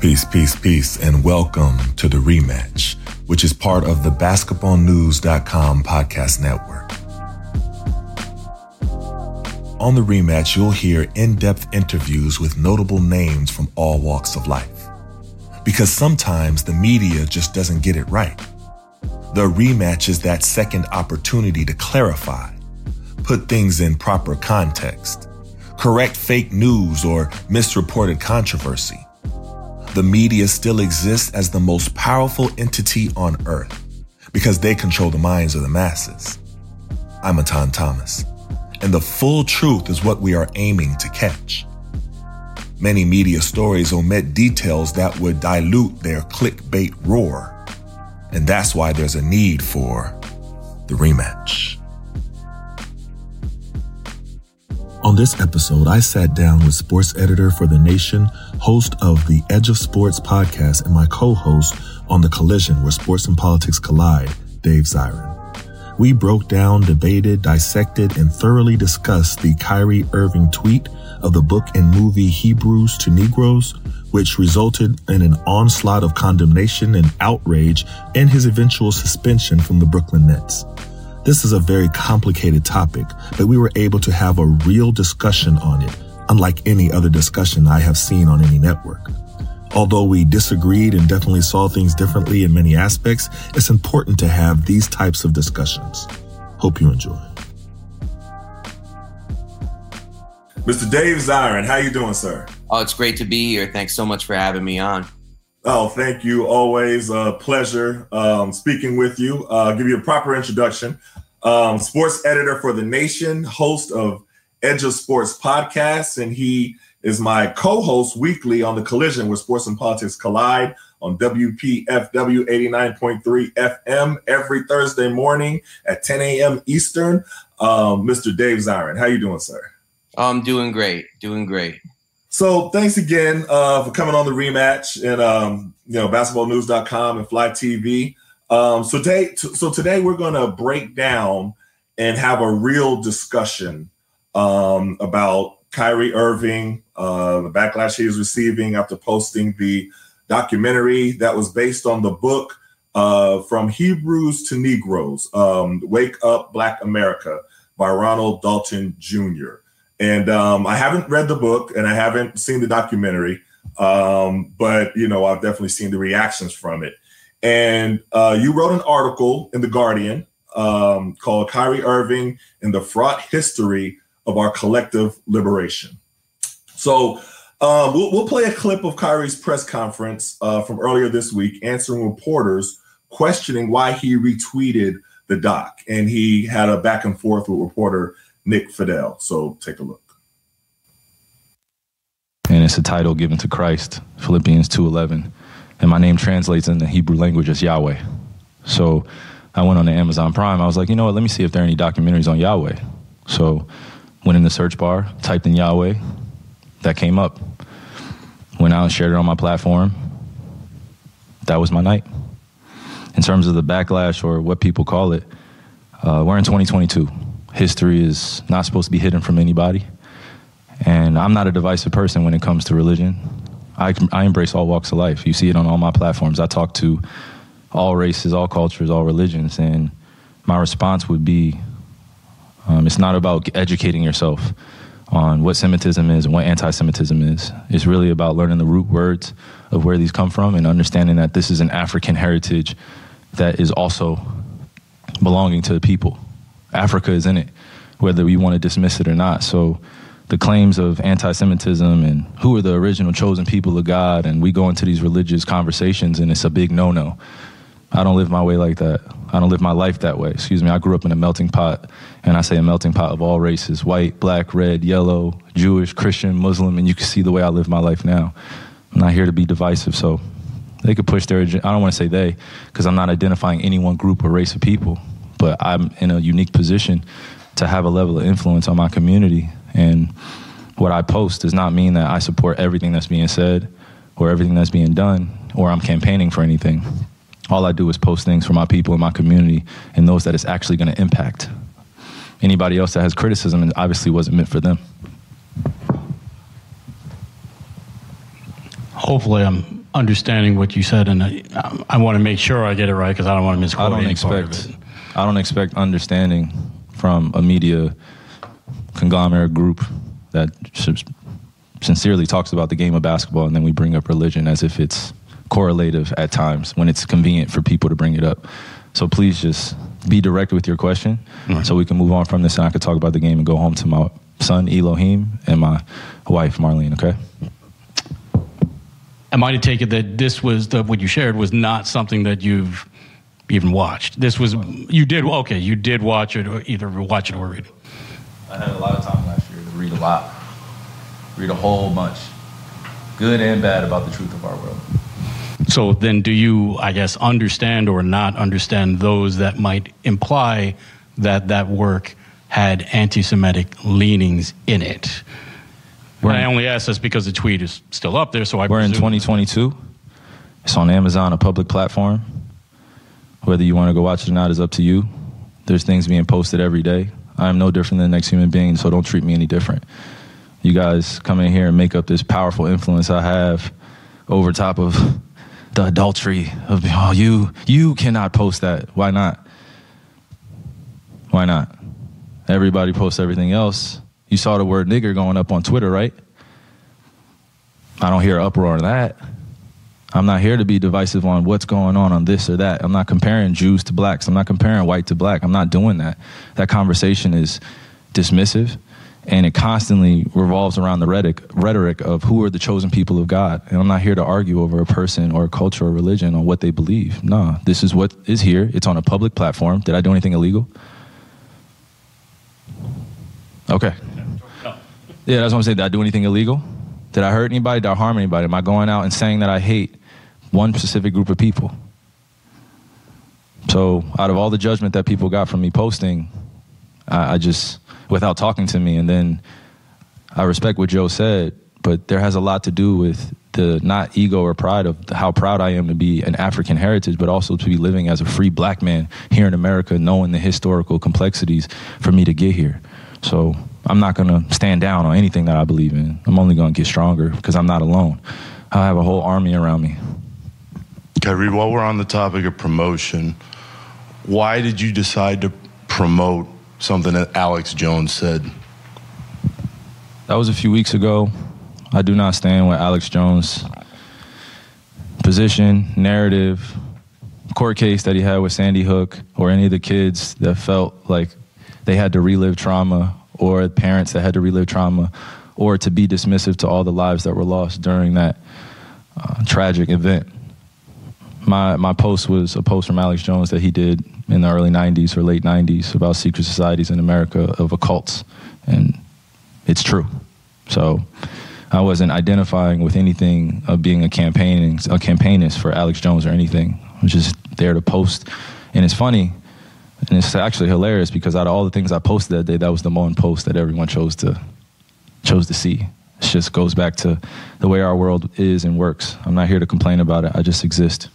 Peace, peace, peace, and welcome to the rematch, which is part of the basketballnews.com podcast network. On the rematch, you'll hear in depth interviews with notable names from all walks of life. Because sometimes the media just doesn't get it right. The rematch is that second opportunity to clarify, put things in proper context, correct fake news or misreported controversy. The media still exists as the most powerful entity on earth because they control the minds of the masses. I'm Etan Thomas, and the full truth is what we are aiming to catch. Many media stories omit details that would dilute their clickbait roar and that's why there's a need for the rematch. On this episode, I sat down with sports editor for The Nation, host of the Edge of Sports podcast, and my co host on The Collision, where sports and politics collide, Dave Zirin. We broke down, debated, dissected, and thoroughly discussed the Kyrie Irving tweet of the book and movie Hebrews to Negroes, which resulted in an onslaught of condemnation and outrage and his eventual suspension from the Brooklyn Nets. This is a very complicated topic, but we were able to have a real discussion on it, unlike any other discussion I have seen on any network. Although we disagreed and definitely saw things differently in many aspects, it's important to have these types of discussions. Hope you enjoy. Mr. Dave Zirin, how you doing, sir? Oh, it's great to be here. Thanks so much for having me on. Oh, thank you. Always a pleasure um, speaking with you. Uh, give you a proper introduction. Um, sports editor for The Nation, host of Edge of Sports podcast, and he is my co-host weekly on The Collision, where sports and politics collide on WPFW 89.3 FM every Thursday morning at 10 a.m. Eastern. Um, Mr. Dave Zirin, how you doing, sir? I'm doing great. Doing great. So thanks again uh, for coming on the rematch and um, you know basketballnews.com and Fly TV. Um, so today, t- so today we're going to break down and have a real discussion um, about Kyrie Irving, uh, the backlash he is receiving after posting the documentary that was based on the book uh, from Hebrews to Negroes, um, "Wake Up, Black America" by Ronald Dalton Jr. And um, I haven't read the book and I haven't seen the documentary, um, but you know I've definitely seen the reactions from it. And uh, you wrote an article in the Guardian um, called "Kyrie Irving and the Fraught History of Our Collective Liberation." So um, we'll, we'll, play a clip of Kyrie's press conference uh, from earlier this week, answering reporters questioning why he retweeted the doc, and he had a back and forth with reporter Nick Friedell. So take a look. And it's a title given to Christ, Philippians 2:11. And my name translates in the Hebrew language as Yahweh. So I went on the Amazon Prime. I was like, you know what? Let me see if there are any documentaries on Yahweh. So went in the search bar, typed in Yahweh. That came up. Went out and shared it on my platform. That was my night. In terms of the backlash or what people call it, uh, we're in 2022 history is not supposed to be hidden from anybody. And I'm not a divisive person when it comes to religion. I, I embrace all walks of life. You see it on all my platforms. I talk to all races, all cultures, all religions. And my response would be um, it's not about educating yourself on what Semitism is and what anti Semitism is. It's really about learning the root words of where these come from and understanding that this is an African heritage that is also belonging to the people. Africa is in it, whether we want to dismiss it or not. So the claims of anti-Semitism and who are the original chosen people of God, and we go into these religious conversations, and it's a big no-no. I don't live my way like that. I don't live my life that way. Excuse me. I grew up in a melting pot, and I say a melting pot of all races white, black, red, yellow, Jewish, Christian, Muslim, and you can see the way I live my life now. I'm not here to be divisive, so They could push their. ag- I don't want to say they, because I'm not identifying any one group or race of people. But I'm in a unique position to have a level of influence on my community, and what I post does not mean that I support everything that's being said or everything that's being done, or I'm campaigning for anything. All I do is post things for my people in my community and those that it's actually going to impact. Anybody else that has criticism, it obviously wasn't meant for them. Hopefully, I'm understanding what you said, and I, I want to make sure I get it right because I don't want to I don't any part of expect. I don't expect understanding from a media conglomerate group that sincerely talks about the game of basketball and then we bring up religion as if it's correlative at times when it's convenient for people to bring it up. So please just be direct with your question so we can move on from this and I could talk about the game and go home to my son Elohim and my wife Marlene, okay? Am I to take it that this was the, what you shared was not something that you've even watched? This was you did okay. You did watch it, or either watch it or read it. I had a lot of time last year to read a lot. Read a whole bunch. Good and bad about the truth of our world. So then, do you, I guess, understand or not understand those that might imply that that work had anti-Semitic leanings in it? We're And I only ask this because the tweet is still up there, so I We're in presume- 2022. It's on Amazon, a public platform. Whether you want to go watch it or not is up to you. There's things being posted every day. I am no different than the next human being, so don't treat me any different. You guys come in here and make up this powerful influence I have over top of the adultery of oh you you cannot post that. Why not? Why not? Everybody posts everything else. You saw the word nigger going up on Twitter, right? I don't hear uproar on that. I'm not here to be divisive on what's going on on this or that. I'm not comparing Jews to blacks. I'm not comparing white to black. I'm not doing that. That conversation is dismissive and it constantly revolves around the rhetoric, rhetoric of who are the chosen people of God. And I'm not here to argue over a person or a culture or religion on what they believe. No, this is what is here. It's on a public platform. Did I do anything illegal? Okay. Yeah, that's what I'm saying. Did I do anything illegal? Did I hurt anybody? Did I harm anybody? Am I going out and saying that I hate one specific group of people? So, out of all the judgment that people got from me posting, I, I just, without talking to me, and then I respect what Joe said, but there has a lot to do with the not ego or pride of how proud I am to be an African heritage, but also to be living as a free black man here in America, knowing the historical complexities for me to get here. So I'm not going to stand down on anything that I believe in. I'm only going to get stronger because I'm not alone. I have a whole army around me. Kyrie, while we're on the topic of promotion, why did you decide to promote something that Alex Jones said? That was a few weeks ago. I do not stand with Alex Jones' position, narrative, court case that he had with Sandy Hook, or any of the kids that felt like they had to relive trauma, or parents that had to relive trauma, or to be dismissive to all the lives that were lost during that uh, tragic event. My my post was a post from Alex Jones that he did in the early '90s or late '90s about secret societies in America of occults, and it's true. So I wasn't identifying with anything of being a campaigning a campaignist for Alex Jones or anything. I was just there to post, and it's funny, and it's actually hilarious because out of all the things I posted that day, that was the one post that everyone chose to chose to see. It just goes back to the way our world is and works. I'm not here to complain about it. I just exist.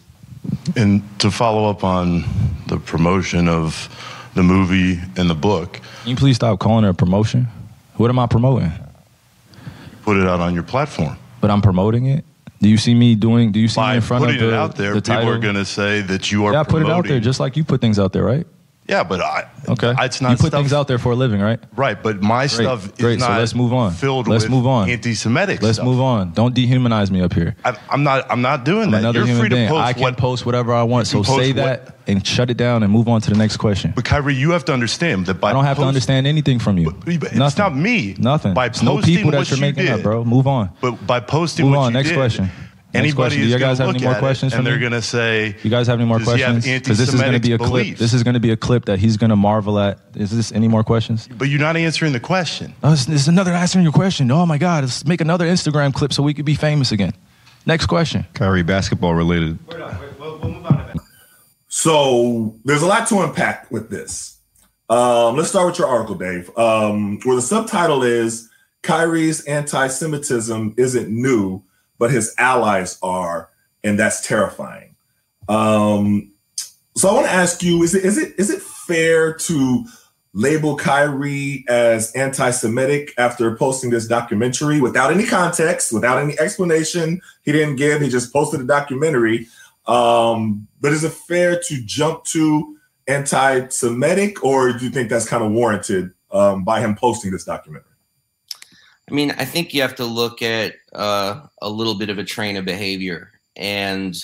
And to follow up on the promotion of the movie and the book, Can you please stop calling it a promotion? What am I promoting? put it out on your platform. But I'm promoting it. Do you see me doing? Do you see me in front of the, it out there, the people title? are going to say that you are yeah, I put it out there just like you put things out there, right? Yeah, but I, Okay. it's not you put stuff, things out there for a living, right? Right, but my Great. stuff is Great. not so let's move on. filled let's with move on. anti-Semitic Let's stuff. move on. Don't dehumanize me up here. I, I'm not. I'm not doing I'm that. another You're human free to post I can what. post whatever I want. So say post what- that and shut it down and move on to the next question. But Kyrie, you have to understand that by I don't have to understand anything from you. But- but it's not me. Nothing. By it's no people that you're you making up, bro. Move on. But by posting Move what on. Next did, question. Next Anybody question. Do you guys have any more questions and for they're going to say, You guys have any more Does he have questions? Because this is going to be a anti-Semitic clip. This is going to be a clip that he's going to marvel at. Is this any more questions? But you're not answering the question. Oh, this this is another answering your question. Oh my God, let's make another Instagram clip so we could be famous again. Next question. Kyrie, basketball related. So there's a lot to unpack with this. Um, let's start with your article, Dave, um, where the subtitle is Kyrie's anti Semitism isn't new, but his allies are, and that's terrifying. Um, so I want to ask you is it, is, it, is it fair to label Kyrie as anti Semitic after posting this documentary without any context, without any explanation he didn't give? He just posted a documentary. Um, but is it fair to jump to anti-Semitic, or do you think that's kind of warranted um, by him posting this documentary? I mean, I think you have to look at uh, a little bit of a train of behavior, and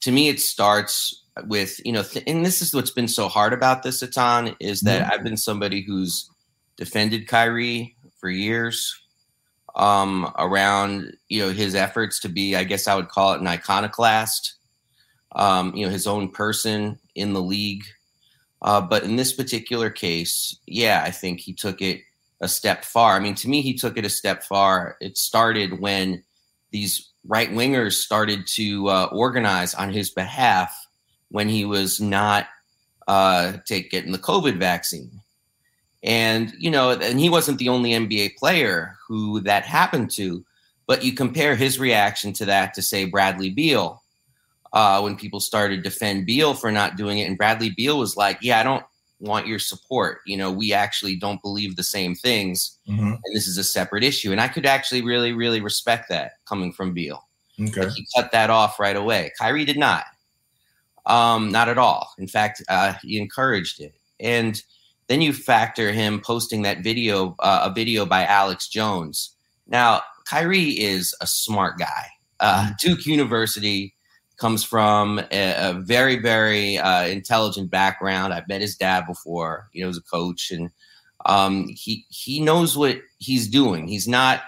to me, it starts with you know, th- and this is what's been so hard about this, Etan, is that mm-hmm. I've been somebody who's defended Kyrie for years um, around you know his efforts to be, I guess I would call it an iconoclast um, you know, his own person in the league. Uh, but in this particular case, yeah, I think he took it a step far. I mean, to me, he took it a step far. It started when these right wingers started to uh, organize on his behalf when he was not uh, take getting the COVID vaccine. And you know, and he wasn't the only NBA player who that happened to. But you compare his reaction to that to say Bradley Beal, uh, when people started to defend Beal for not doing it. And Bradley Beal was like, Yeah, I don't want your support. You know, we actually don't believe the same things. Mm-hmm. And this is a separate issue. And I could actually really, really respect that coming from Beal. Okay. Like he cut that off right away. Kyrie did not. Um, not at all. In fact, uh, he encouraged it. And then you factor him posting that video, uh, a video by Alex Jones. Now, Kyrie is a smart guy. Uh, mm-hmm. Duke University, comes from a, a very, very uh, intelligent background. I've met his dad before, you know, as a coach, and um, he he knows what he's doing. He's not,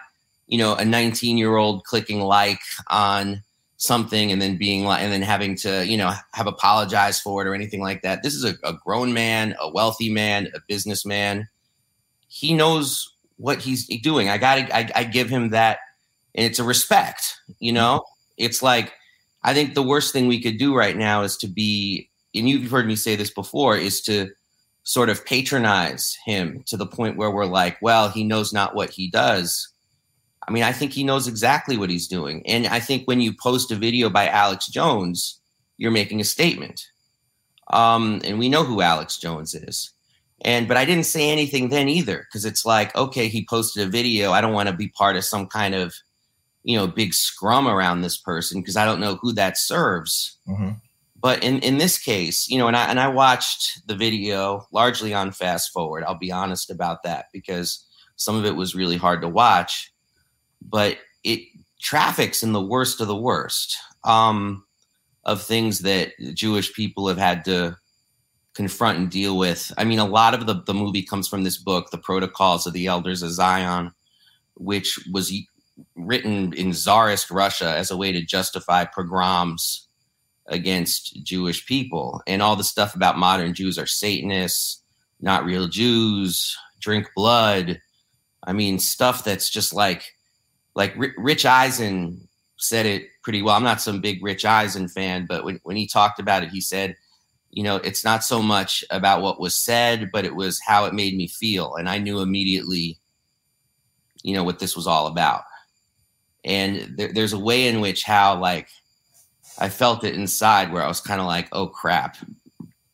you know, a 19 year old clicking like on something and then being like, and then having to, you know, have apologized for it or anything like that. This is a, a grown man, a wealthy man, a businessman. He knows what he's doing. I got to, I, I give him that. And it's a respect, you know, it's like, I think the worst thing we could do right now is to be, and you've heard me say this before, is to sort of patronize him to the point where we're like, well, he knows not what he does. I mean, I think he knows exactly what he's doing. And I think when you post a video by Alex Jones, you're making a statement. Um, and we know who Alex Jones is. And but I didn't say anything then either, because it's like, okay, he posted a video. I don't want to be part of some kind of you know big scrum around this person because I don't know who that serves. Mm-hmm. But in, in this case, you know, and I and I watched the video largely on fast forward. I'll be honest about that because some of it was really hard to watch, but it traffics in the worst of the worst um, of things that Jewish people have had to confront and deal with. I mean, a lot of the, the movie comes from this book, The Protocols of the Elders of Zion, which was written in czarist Russia as a way to justify pogroms against Jewish people. And all the stuff about modern Jews are Satanists, not real Jews, drink blood. I mean, stuff that's just like, like Rich Eisen said it pretty well. I'm not some big Rich Eisen fan, but when, when he talked about it, he said, you know, it's not so much about what was said, but it was how it made me feel. And I knew immediately, you know, what this was all about and there, there's a way in which how like I felt it inside where I was kind of like, oh crap,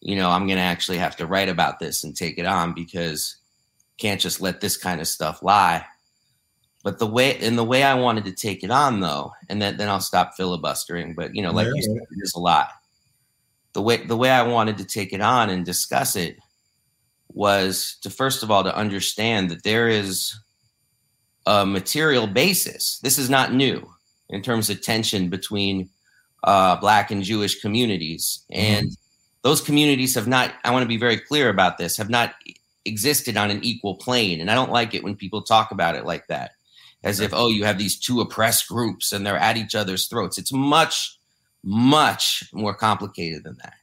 you know, I'm gonna actually have to write about this and take it on because can't just let this kind of stuff lie. But the way in the way I wanted to take it on though, and then then I'll stop filibustering. But you know, like yeah, you said, there's a lot. The way the way I wanted to take it on and discuss it was to first of all to understand that there is a material basis. This is not new in terms of tension between uh, Black and Jewish communities. Mm-hmm. And those communities have not, I want to be very clear about this, have not existed on an equal plane. And I don't like it when people talk about it like that, as if, oh, you have these two oppressed groups and they're at each other's throats. It's much, much more complicated than that.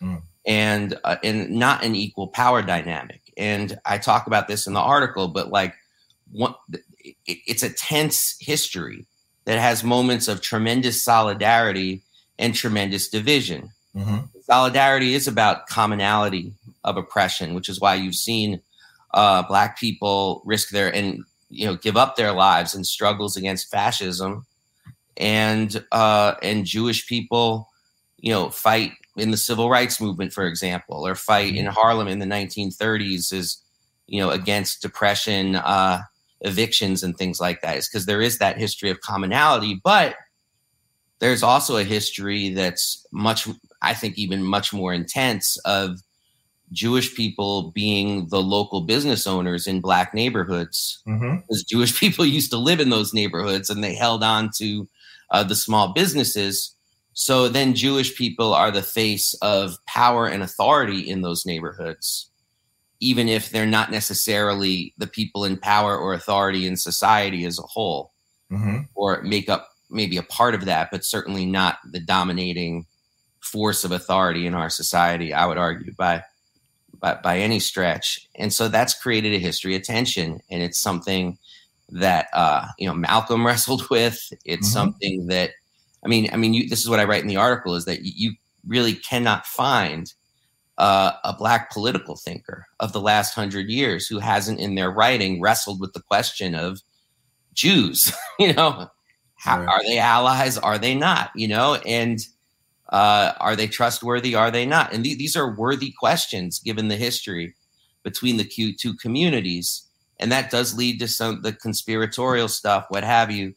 Mm. And, uh, and not an equal power dynamic. And I talk about this in the article, but like, one, it's a tense history that has moments of tremendous solidarity and tremendous division. Mm-hmm. Solidarity is about commonality of oppression, which is why you've seen uh, black people risk their and you know give up their lives in struggles against fascism, and uh, and Jewish people, you know, fight in the civil rights movement, for example, or fight in Harlem in the 1930s is you know against depression, uh, evictions, and things like that. Is because there is that history of commonality, but there's also a history that's much, I think, even much more intense of Jewish people being the local business owners in black neighborhoods. Mm-hmm. Because Jewish people used to live in those neighborhoods and they held on to uh, the small businesses. So then Jewish people are the face of power and authority in those neighborhoods, even if they're not necessarily the people in power or authority in society as a whole, Mm-hmm. or make up maybe a part of that, but certainly not the dominating force of authority in our society, I would argue, by by, by any stretch. And so that's created a history of tension. And it's something that uh, you know Malcolm wrestled with. It's Mhm. something that I mean, I mean, you, this is what I write in the article: is that you really cannot find uh, a black political thinker of the last hundred years who hasn't, in their writing, wrestled with the question of Jews. you know, how, are they allies? Are they not? You know, and uh, are they trustworthy? Are they not? And th- these are worthy questions given the history between the Q- two communities, and that does lead to some the conspiratorial stuff, what have you.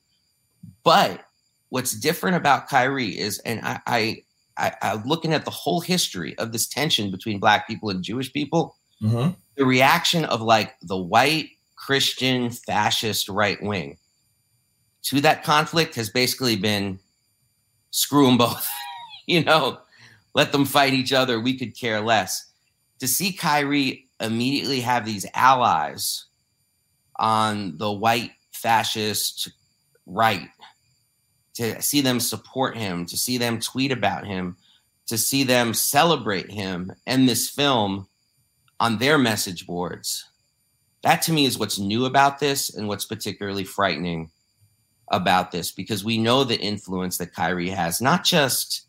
But what's different about Kyrie is, and I, I, I, I'm looking at the whole history of this tension between Black people and Jewish people. Mm-hmm. The reaction of like the white Christian fascist right wing to that conflict has basically been screw them both. you know, let them fight each other. We could care less. To see Kyrie immediately have these allies on the white fascist right, to see them support him, to see them tweet about him, to see them celebrate him and this film on their message boards. That to me is what's new about this and what's particularly frightening about this because we know the influence that Kyrie has, not just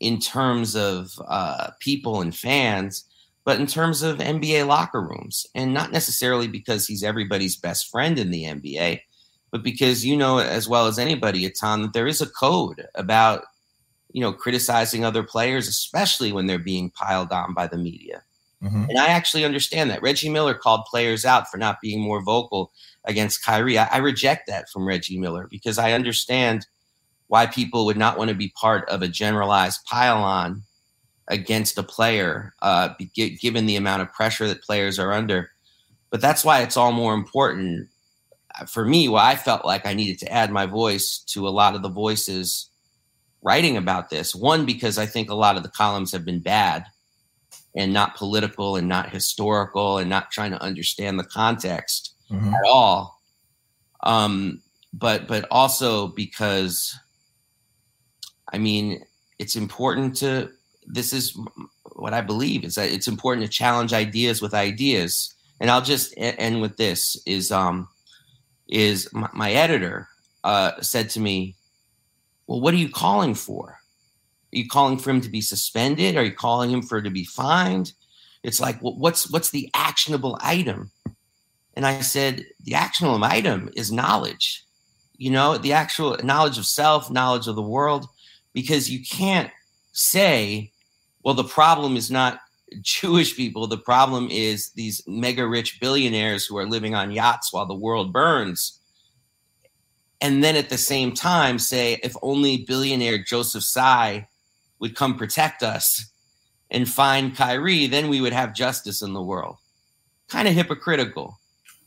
in terms of uh, people and fans, but in terms of NBA locker rooms. And not necessarily because he's everybody's best friend in the NBA, but because you know as well as anybody, Etan, that there is a code about you know criticizing other players, especially when they're being piled on by the media. Mm-hmm. And I actually understand that. Reggie Miller called players out for not being more vocal against Kyrie. I, I reject that from Reggie Miller because I understand why people would not want to be part of a generalized pile-on against a player, uh, given the amount of pressure that players are under. But that's why it's all more important for me. Why I felt like I needed to add my voice to a lot of the voices writing about this. One, because I think a lot of the columns have been bad and not political and not historical and not trying to understand the context Mm-hmm. at all. Um, but but also because I mean it's important to this is what I believe is that it's important to challenge ideas with ideas. And I'll just end with this is um is my, my editor uh, said to me, "Well, what are you calling for? Are you calling for him to be suspended? Are you calling him for to be fined?" It's like, well, what's what's the actionable item? And I said, the actionable item is knowledge. You know, the actual knowledge of self, knowledge of the world, because you can't say, well, the problem is not Jewish people. The problem is these mega rich billionaires who are living on yachts while the world burns. And then at the same time say, if only billionaire Joseph Tsai would come protect us and find Kyrie, then we would have justice in the world. Kind of hypocritical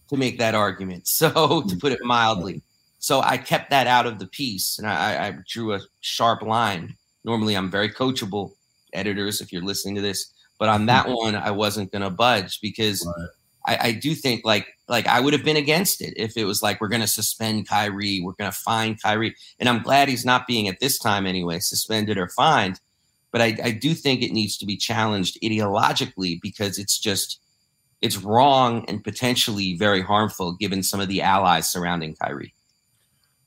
to make that argument. So, to put it mildly, so I kept that out of the piece and I, I drew a sharp line. Normally, I'm very coachable, editors, if you're listening to this, but on that one, I wasn't going to budge because Right. I, I do think like like I would have been against it if it was like we're going to suspend Kyrie, we're going to fine Kyrie, and I'm glad he's not being at this time anyway suspended or fined. But I, I do think it needs to be challenged ideologically because it's just it's wrong and potentially very harmful given some of the allies surrounding Kyrie.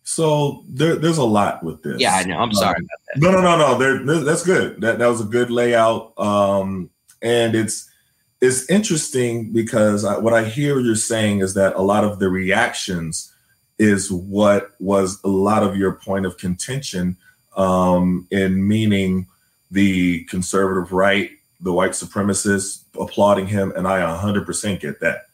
So there, there's a lot with this. Yeah, I know. I'm sorry Um, about that. No, no, no, no. There, that's good. That that was a good layout. Um, and it's it's interesting because I, what I hear you're saying is that a lot of the reactions is what was a lot of your point of contention um, in meaning the conservative right, the white supremacists applauding him, and I 100% get that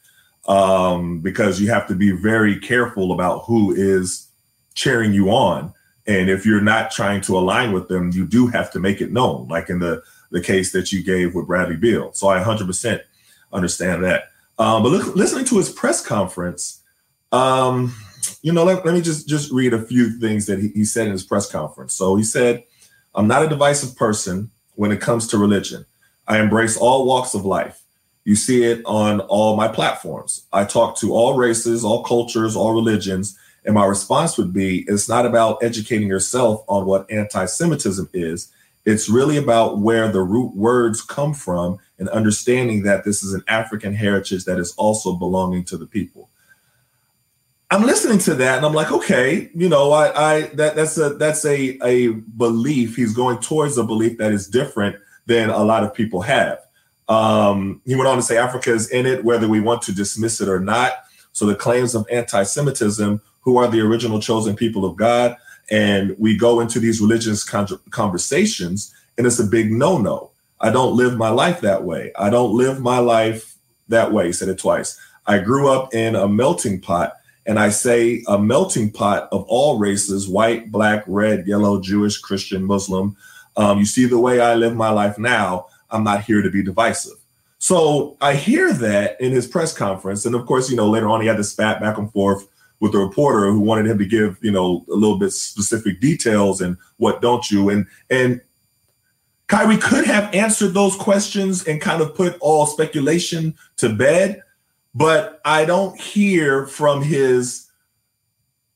um, because you have to be very careful about who is cheering you on. And if you're not trying to align with them, you do have to make it known, like in the, the case that you gave with Bradley Beal. So I 100% understand that. Um, but look, listening to his press conference, um, you know, let, let me just, just read a few things that he, he said in his press conference. So he said, I'm not a divisive person when it comes to religion. I embrace all walks of life. You see it on all my platforms. I talk to all races, all cultures, all religions. And my response would be it's not about educating yourself on what anti Semitism is. It's really about where the root words come from and understanding that this is an African heritage that is also belonging to the people. I'm listening to that and I'm like, okay, you know, I, I that that's a that's a a belief. He's going towards a belief that is different than a lot of people have. Um, he went on to say Africa is in it, whether we want to dismiss it or not. So the claims of anti-Semitism, who are the original chosen people of God, and we go into these religious con- conversations, and it's a big no-no. I don't live my life that way. I don't live my life that way. He said it twice. I grew up in a melting pot, and I say a melting pot of all races white, black, red, yellow, Jewish, Christian, Muslim. Um, you see the way I live my life now. I'm not here to be divisive. So I hear that in his press conference. And of course, you know, later on he had to spat back and forth with the reporter who wanted him to give, you know, a little bit specific details and what don't you. And and Kyrie could have answered those questions and kind of put all speculation to bed, but I don't hear from his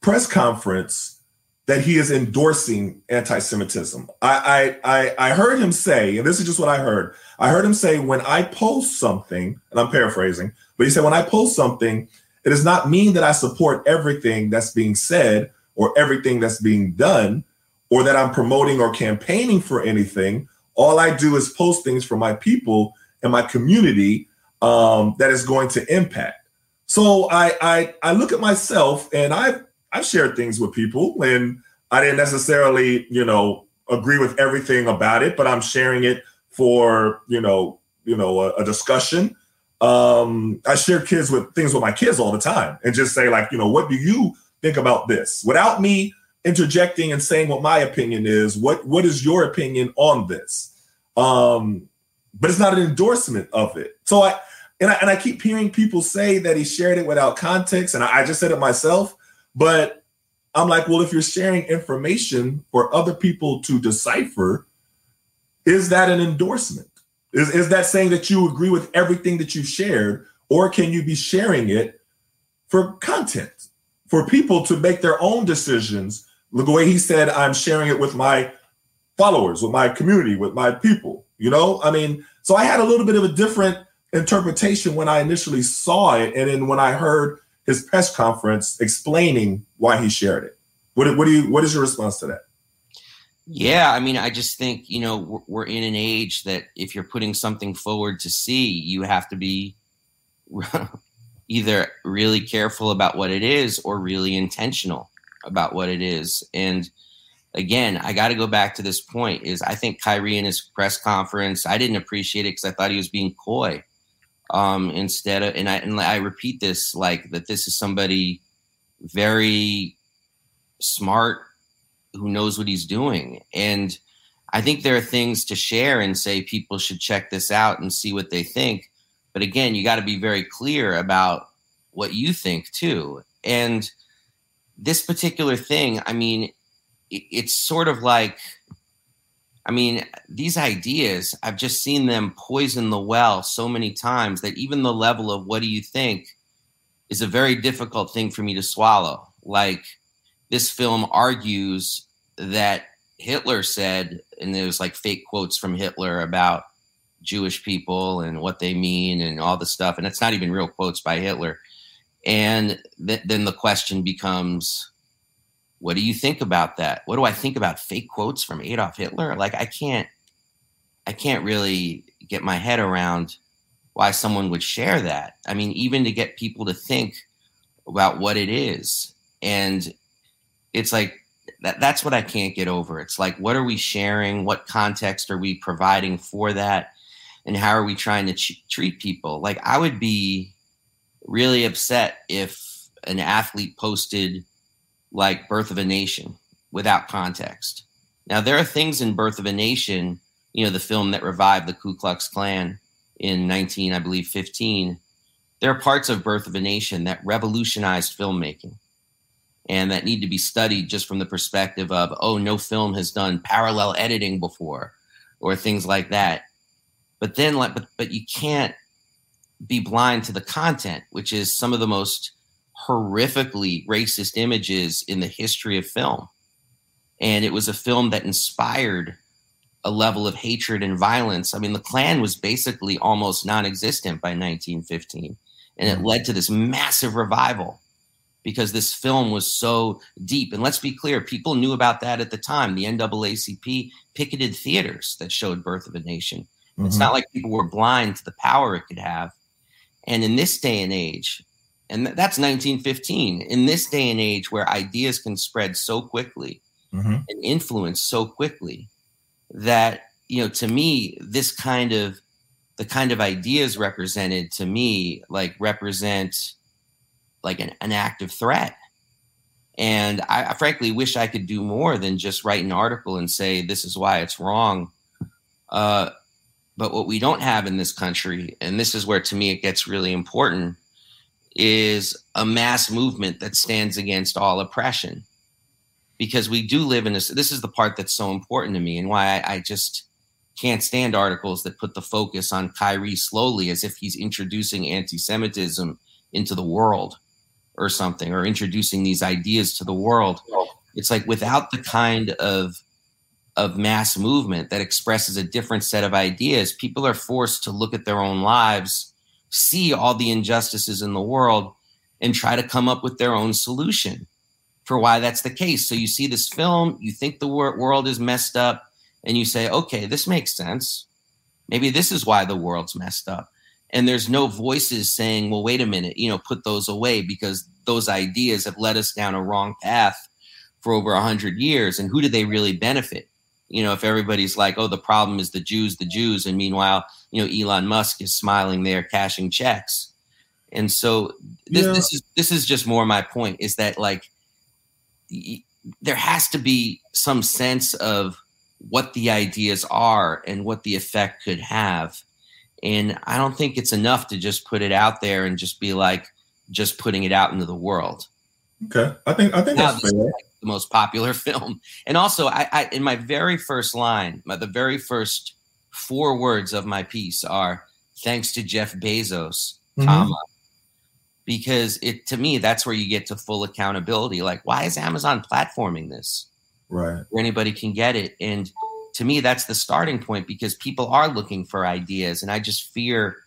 press conference that he is endorsing anti-Semitism. I, I I I heard him say, and this is just what I heard. I heard him say, when I post something, and I'm paraphrasing, but he said, when I post something, it does not mean that I support everything that's being said or everything that's being done, or that I'm promoting or campaigning for anything. All I do is post things for my people and my community um, that is going to impact. So I, I I look at myself and I've I've shared things with people and I didn't necessarily, you know, agree with everything about it, but I'm sharing it for, you know, you know, a, a discussion. Um, I share kids with things with my kids all the time and just say, like, you know, what do you think about this? Without me interjecting and saying what my opinion is, what what is your opinion on this? Um, but it's not an endorsement of it. So I and I and I keep hearing people say that he shared it without context, and I, I just said it myself. But I'm like, well, if you're sharing information for other people to decipher, is that an endorsement? Is, is that saying that you agree with everything that you shared, or can you be sharing it for content, for people to make their own decisions? Look, The way he said, I'm sharing it with my followers, with my community, with my people. You know, I mean, so I had a little bit of a different interpretation when I initially saw it, and then when I heard his press conference explaining why he shared it. What, what do you? What is your response to that? Yeah, I mean, I just think you know we're, we're in an age that if you're putting something forward to see, you have to be either really careful about what it is or really intentional about what it is. And again, I got to go back to this point: is I think Kyrie in his press conference, I didn't appreciate it because I thought he was being coy um, instead of, and I and I repeat this like that. This is somebody very smart who knows what he's doing. And I think there are things to share and say people should check this out and see what they think. But again, you got to be very clear about what you think too. And this particular thing, I mean, it's sort of like, I mean, these ideas, I've just seen them poison the well so many times that even the level of what do you think is a very difficult thing for me to swallow. Like, this film argues that Hitler said, and there's like fake quotes from Hitler about Jewish people and what they mean and all the stuff. And it's not even real quotes by Hitler. And th- then the question becomes what do you think about that? What do I think about fake quotes from Adolf Hitler? Like I can't I can't really get my head around why someone would share that. I mean, even to get people to think about what it is. And it's like that that's what I can't get over. It's like what are we sharing? What context are we providing for that? And how are we trying to ch- treat people? Like I would be really upset if an athlete posted like Birth of a Nation without context. Now there are things in Birth of a Nation, you know, the film that revived the Ku Klux Klan in 19, I believe 15. There are parts of Birth of a Nation that revolutionized filmmaking and that need to be studied just from the perspective of, oh, no film has done parallel editing before or things like that. But then like but but you can't be blind to the content, which is some of the most horrifically racist images in the history of film. And it was a film that inspired a level of hatred and violence. I mean, the Klan was basically almost non existent by 1915. And it mm-hmm. led to this massive revival because this film was so deep. And let's be clear, people knew about that at the time. The NAACP picketed theaters that showed Birth of a Nation. Mm-hmm. It's not like people were blind to the power it could have. And in this day and age, and that's 1915, in this day and age where ideas can spread so quickly mm-hmm. and influence so quickly, that, you know, to me, this kind of the kind of ideas represented to me like represent like an, an active threat. And I, I frankly wish I could do more than just write an article and say this is why it's wrong. Uh, but what we don't have in this country, and this is where to me it gets really important, is a mass movement that stands against all oppression. Because we do live in this, this is the part that's so important to me and why I, I just can't stand articles that put the focus on Kyrie slowly as if he's introducing anti Semitism into the world or something, or introducing these ideas to the world. It's like without the kind of of mass movement that expresses a different set of ideas, people are forced to look at their own lives, see all the injustices in the world, and try to come up with their own solution for why that's the case. So you see this film, you think the wor- world is messed up, and you say, okay, this makes sense. Maybe this is why the world's messed up. And there's no voices saying, well, wait a minute, you know, put those away because those ideas have led us down a wrong path for over a hundred years. And who do they really benefit? You know, if everybody's like, oh, the problem is the Jews, the Jews, and meanwhile, you know, Elon Musk is smiling there, cashing checks. And so this, yeah. this is this is just more my point is that like y- there has to be some sense of what the ideas are and what the effect could have. And I don't think it's enough to just put it out there and just be like just putting it out into the world. Okay, I think I think now, that's fair. Like the most popular film, and also I, I in my very first line, my, the very first four words of my piece are "Thanks to Jeff Bezos, mm-hmm. comma." Because it to me, that's where you get to full accountability. Like, why is Amazon platforming this? right where anybody can get it and to me that's the starting point because people are looking for ideas. And i just fear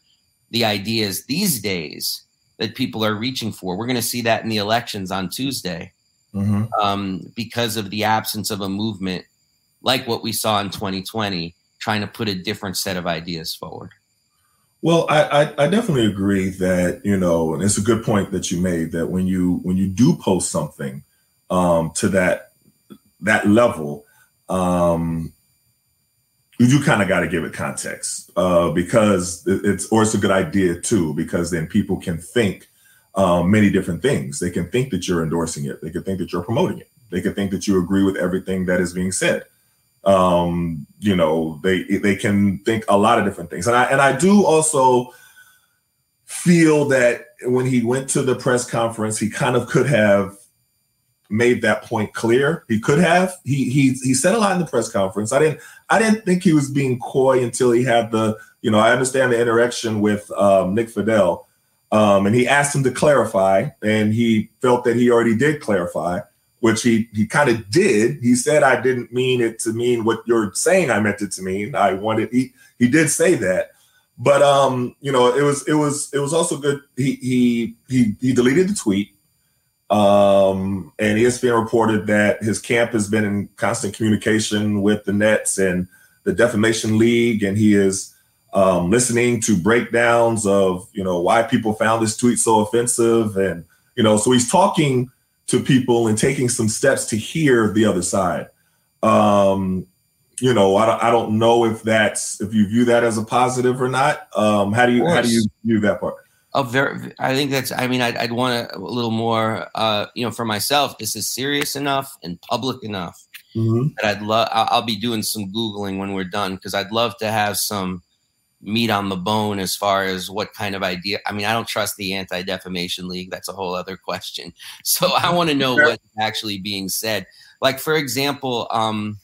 the ideas these days that people are reaching for. We're going to see that in the elections on tuesday mm-hmm. um, because of the absence of a movement like what we saw in 2020 trying to put a different set of ideas forward. Well, I, I, I, definitely agree that you know, and it's a good point that you made that when you when you do post something um, to that that level, um, you kind of got to give it context uh, because it's or it's a good idea too because then people can think um, many different things. They can think that you're endorsing it. They can think that you're promoting it. They can think that you agree with everything that is being said. Um, you know, they they can think a lot of different things. And I and I do also feel that when he went to the press conference, he kind of could have made that point clear. He could have. He he he said a lot in the press conference. I didn't I didn't think he was being coy until he had the you know I understand the interaction with um, Nick Friedell, um, and he asked him to clarify, and he felt that he already did clarify, which he he kind of did. He said I didn't mean it to mean what you're saying. I meant it to mean. I wanted he he did say that. But um, you know, it was it was it was also good. He he he he deleted the tweet Um, and ESPN reported that his camp has been in constant communication with the Nets and the Defamation League, and he is um, listening to breakdowns of you know why people found this tweet so offensive, and you know, so he's talking to people and taking some steps to hear the other side. Um, you know, I don't, I don't know if that's if you view that as a positive or not. Um, how do you how do you view that part? Oh, very. I think that's. I mean, I'd, I'd want a, a, little more. Uh, you know, for myself, this is serious enough and public enough mm-hmm. that I'd love. I'll, I'll, be doing some googling when we're done because I'd love to have some meat on the bone as far as what kind of idea. I mean, I don't trust the Anti Defamation League. That's a whole other question. So I want to know sure. what's actually being said. Like, for example, um,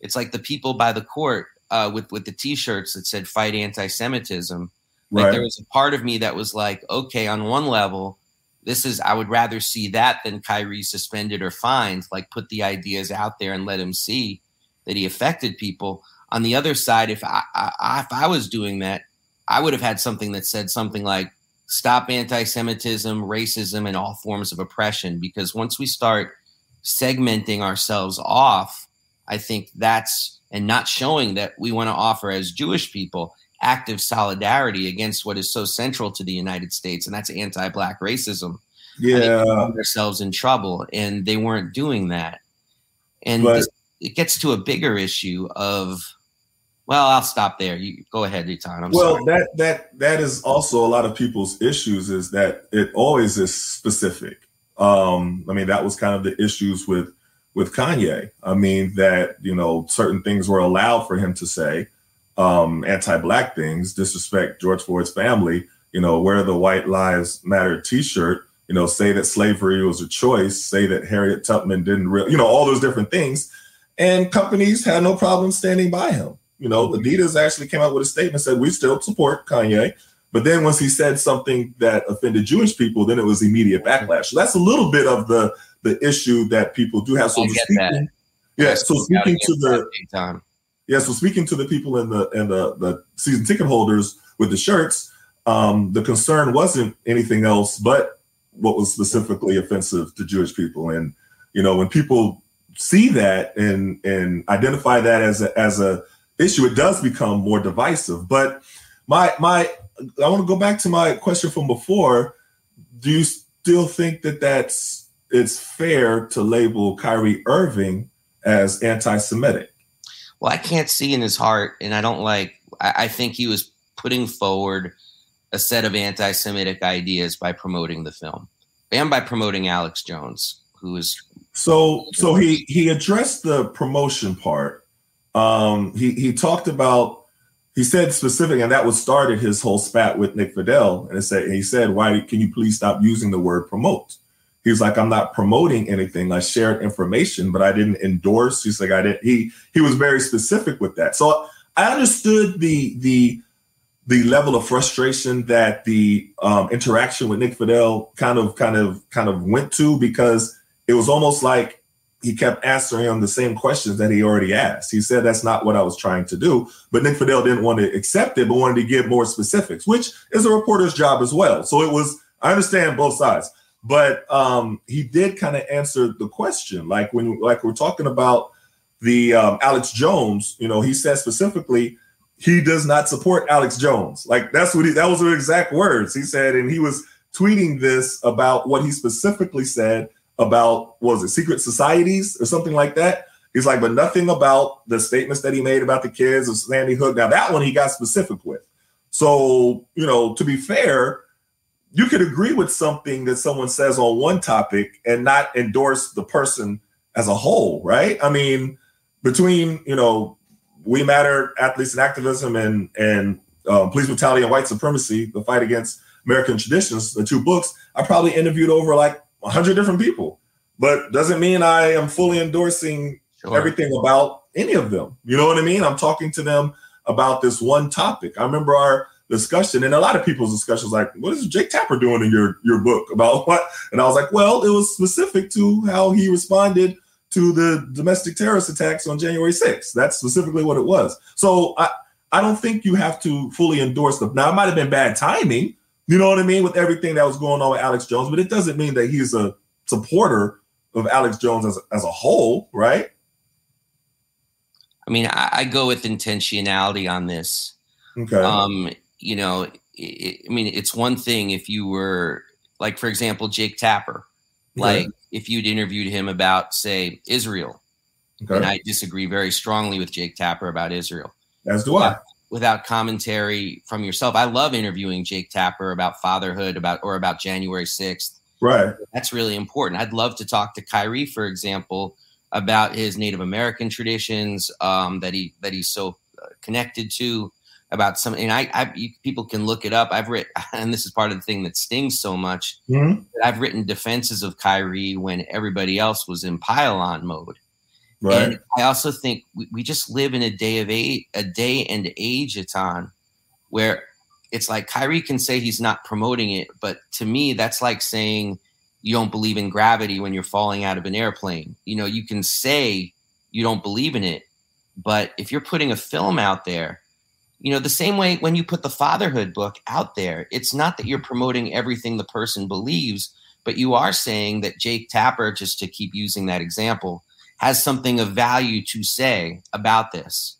it's like the people by the court uh, with with the T-shirts that said "Fight Anti-Semitism." Like right. there was a part of me that was like, okay, on one level, this is I would rather see that than Kyrie suspended or fined. Like put the ideas out there and let him see that he affected people. On the other side, if I, I if I was doing that, I would have had something that said something like stop anti-Semitism, racism, and all forms of oppression. Because once we start segmenting ourselves off, I think that's and not showing that we want to offer as Jewish people active solidarity against what is so central to the United States, and that's anti-black racism. Yeah, themselves in trouble, and they weren't doing that. And but, this, it gets to a bigger issue of, well, I'll stop there. You go ahead, Etan. well, sorry. that that that is also a lot of people's issues is that it always is specific. Um, I mean, that was kind of the issues with with Kanye. I mean, that you know certain things were allowed for him to say um, anti-black things, disrespect George Floyd's family, you know, wear the White Lives Matter T-shirt, you know, say that slavery was a choice, say that Harriet Tubman didn't really, you know, all those different things, and companies had no problem standing by him. You know, Adidas actually came out with a statement said we still support Kanye, but then once he said something that offended Jewish people, then it was immediate backlash. So that's a little bit of the the issue that people do have. So speaking, yeah, so speaking to the yeah, so speaking to the people in the in the, the season ticket holders with the shirts, um, the concern wasn't anything else but what was specifically offensive to Jewish people. And you know, when people see that and and identify that as a as a issue, it does become more divisive. But my my I want to go back to my question from before. Do you still think that that's it's fair to label Kyrie Irving as anti-Semitic? Well, I can't see in his heart, and I don't like. I, I think he was putting forward a set of anti-Semitic ideas by promoting the film and by promoting Alex Jones, who is so. So he he addressed the promotion part. Um, he he talked about. He said specific, and that was started his whole spat with Nick Friedell, and it said he said, "Why can you please stop using the word promote?" He's like, I'm not promoting anything. I shared information, but I didn't endorse. He's like, I didn't. He he was very specific with that. So I understood the the the level of frustration that the um, interaction with Nick Friedell kind of kind of kind of went to because it was almost like he kept answering him the same questions that he already asked. He said that's not what I was trying to do, but Nick Friedell didn't want to accept it, but wanted to give more specifics, which is a reporter's job as well. So it was. I understand both sides but um, he did kind of answer the question, like when like we're talking about the um, Alex Jones. You know, he said specifically he does not support Alex Jones. Like that's what he that was the exact words he said, and he was tweeting this about what he specifically said about was it secret societies or something like that. He's like, but nothing about the statements that he made about the kids of Sandy Hook. Now that one he got specific with. So you know, to be fair, you could agree with something that someone says on one topic and not endorse the person as a whole, right? I mean, between you know, we matter, athletes and activism, and and um, police brutality and white supremacy, the fight against American traditions, the two books, I probably interviewed over like hundred different people, but doesn't mean I am fully endorsing sure. everything about any of them. You know what I mean? I'm talking to them about this one topic. I remember our discussion, and a lot of people's discussions like, "What is Jake Tapper doing in your your book about what?" And I was like, "Well, it was specific to how he responded to the domestic terrorist attacks on January 6th. That's specifically what it was." So I I don't think you have to fully endorse them. Now it might have been bad timing, you know what I mean, with everything that was going on with Alex Jones, but it doesn't mean that he's a supporter of Alex Jones as as a whole, right? I mean, I, I go with intentionality on this. Okay. Um, you know, it, I mean, it's one thing if you were like, for example, Jake Tapper, like Okay. if you'd interviewed him about, say, Israel, okay. and I disagree very strongly with Jake Tapper about Israel. as do I. Without commentary from yourself, I love interviewing Jake Tapper about fatherhood, about or about January sixth. Right. That's really important. I'd love to talk to Kyrie, for example, about his Native American traditions um, that he that he's so uh, connected to. About some, and I, I you, people can look it up. I've written, and this is part of the thing that stings so much. Mhm. I've written defenses of Kyrie when everybody else was in pile-on mode. Right. And I also think we, we just live in a day of age, a day and age, Etan, where it's like Kyrie can say he's not promoting it, but to me, that's like saying you don't believe in gravity when you're falling out of an airplane. You know, you can say you don't believe in it, but if you're putting a film out there, you know, the same way when you put the fatherhood book out there, it's not that you're promoting everything the person believes, but you are saying that Jake Tapper, just to keep using that example, has something of value to say about this.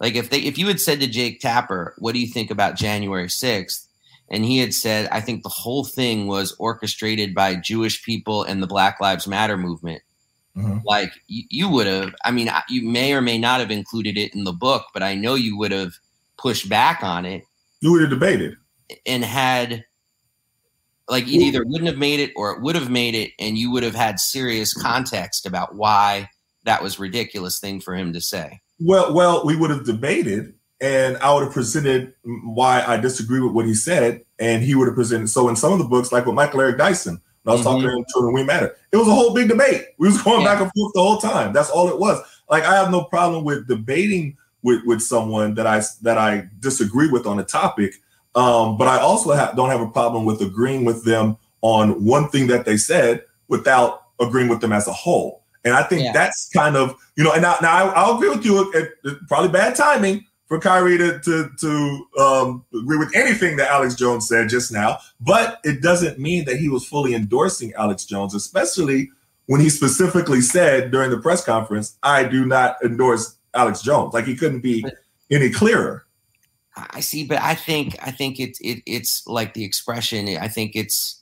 Like if they if you had said to Jake Tapper, what do you think about January 6th? And he had said, I think the whole thing was orchestrated by Jewish people and the Black Lives Matter movement. Mhm. Like you, you would have, I mean, you may or may not have included it in the book, but I know you would have pushed back on it You would have debated. and had like it either wouldn't have made it or it would have made it and you would have had serious context about why that was ridiculous thing for him to say Well, well, we would have debated, and I would have presented why I disagree with what he said, and he would have presented. So in some of the books, like with Michael Eric Dyson, when I was mm-hmm. talking to him, Children We Matter, it was a whole big debate. We was going Yeah. back and forth the whole time. That's all it was. Like I have no problem with debating with with someone that I that I disagree with on a topic, um, but I also ha- don't have a problem with agreeing with them on one thing that they said without agreeing with them as a whole. And I think Yeah. that's kind of you know. And now, now I, I'll agree with you. Probably bad timing for Kyrie to to, to um, agree with anything that Alex Jones said just now, but it doesn't mean that he was fully endorsing Alex Jones, especially when he specifically said during the press conference, "I do not endorse Alex Jones." Like he couldn't be any clearer. i see but i think i think it's it, it's like the expression i think it's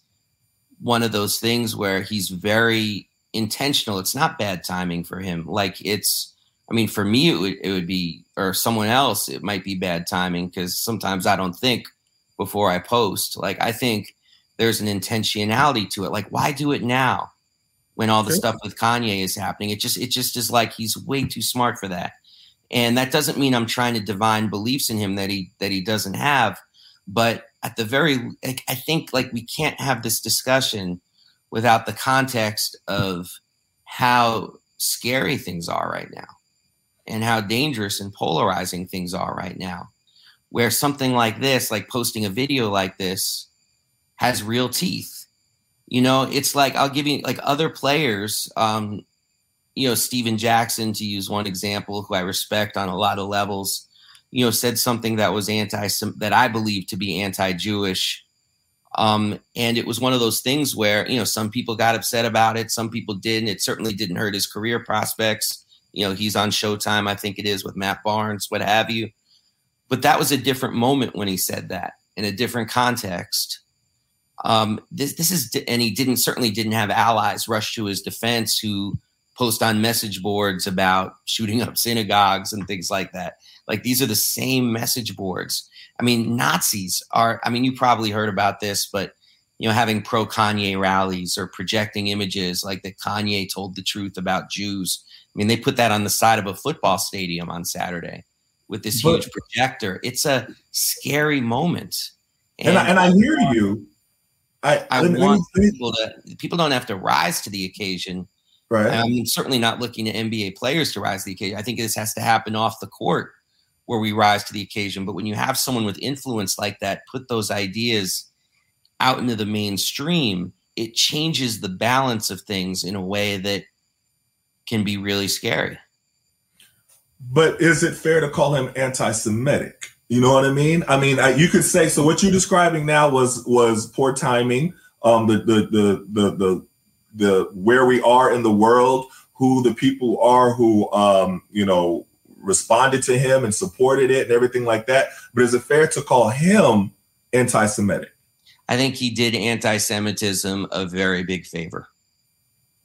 one of those things where he's very intentional it's not bad timing for him like it's i mean for me it would, it would be or someone else it might be bad timing because sometimes i don't think before i post like i think there's an intentionality to it like why do it now when all the Okay. stuff with kanye is happening it just it just is like he's way too smart for that and that doesn't mean i'm trying to divine beliefs in him that he that he doesn't have but at the very i think like we can't have this discussion without the context of how scary things are right now and how dangerous and polarizing things are right now where something like this like posting a video like this has real teeth. You know it's like i'll give you like other players um you know stephen jackson to use one example who i respect on a lot of levels you know said something that was anti that i believe to be anti-jewish. Um, and it was one of those things where you know some people got upset about it some people didn't. It certainly didn't hurt his career prospects. You know he's on showtime i think it is with matt barnes what have you. But that was a different moment when he said that in a different context. Um, this this is and he didn't certainly didn't have allies rush to his defense who post on message boards about shooting up synagogues and things like that like these are the same message boards I mean, Nazis are, I mean, you probably heard about this, but, you know, having pro Kanye rallies or projecting images like that Kanye told the truth about Jews. I mean, they put that on the side of a football stadium on Saturday with this But- huge projector. It's a scary moment. And, I, and I hear you. I, I let want people to, people don't have to rise to the occasion. Right. I'm certainly not looking at NBA players to rise to the occasion. I think this has to happen off the court where we rise to the occasion. But when you have someone with influence like that put those ideas out into the mainstream, it changes the balance of things in a way that can be really scary. But is it fair to call him anti-Semitic? You know what I mean? I mean, I, you could say so. What you're describing now was was poor timing. Um, the the the the the the where we are in the world, who the people are who um, you know responded to him and supported it and everything like that. But is it fair to call him anti-Semitic? I think he did anti-Semitism a very big favor.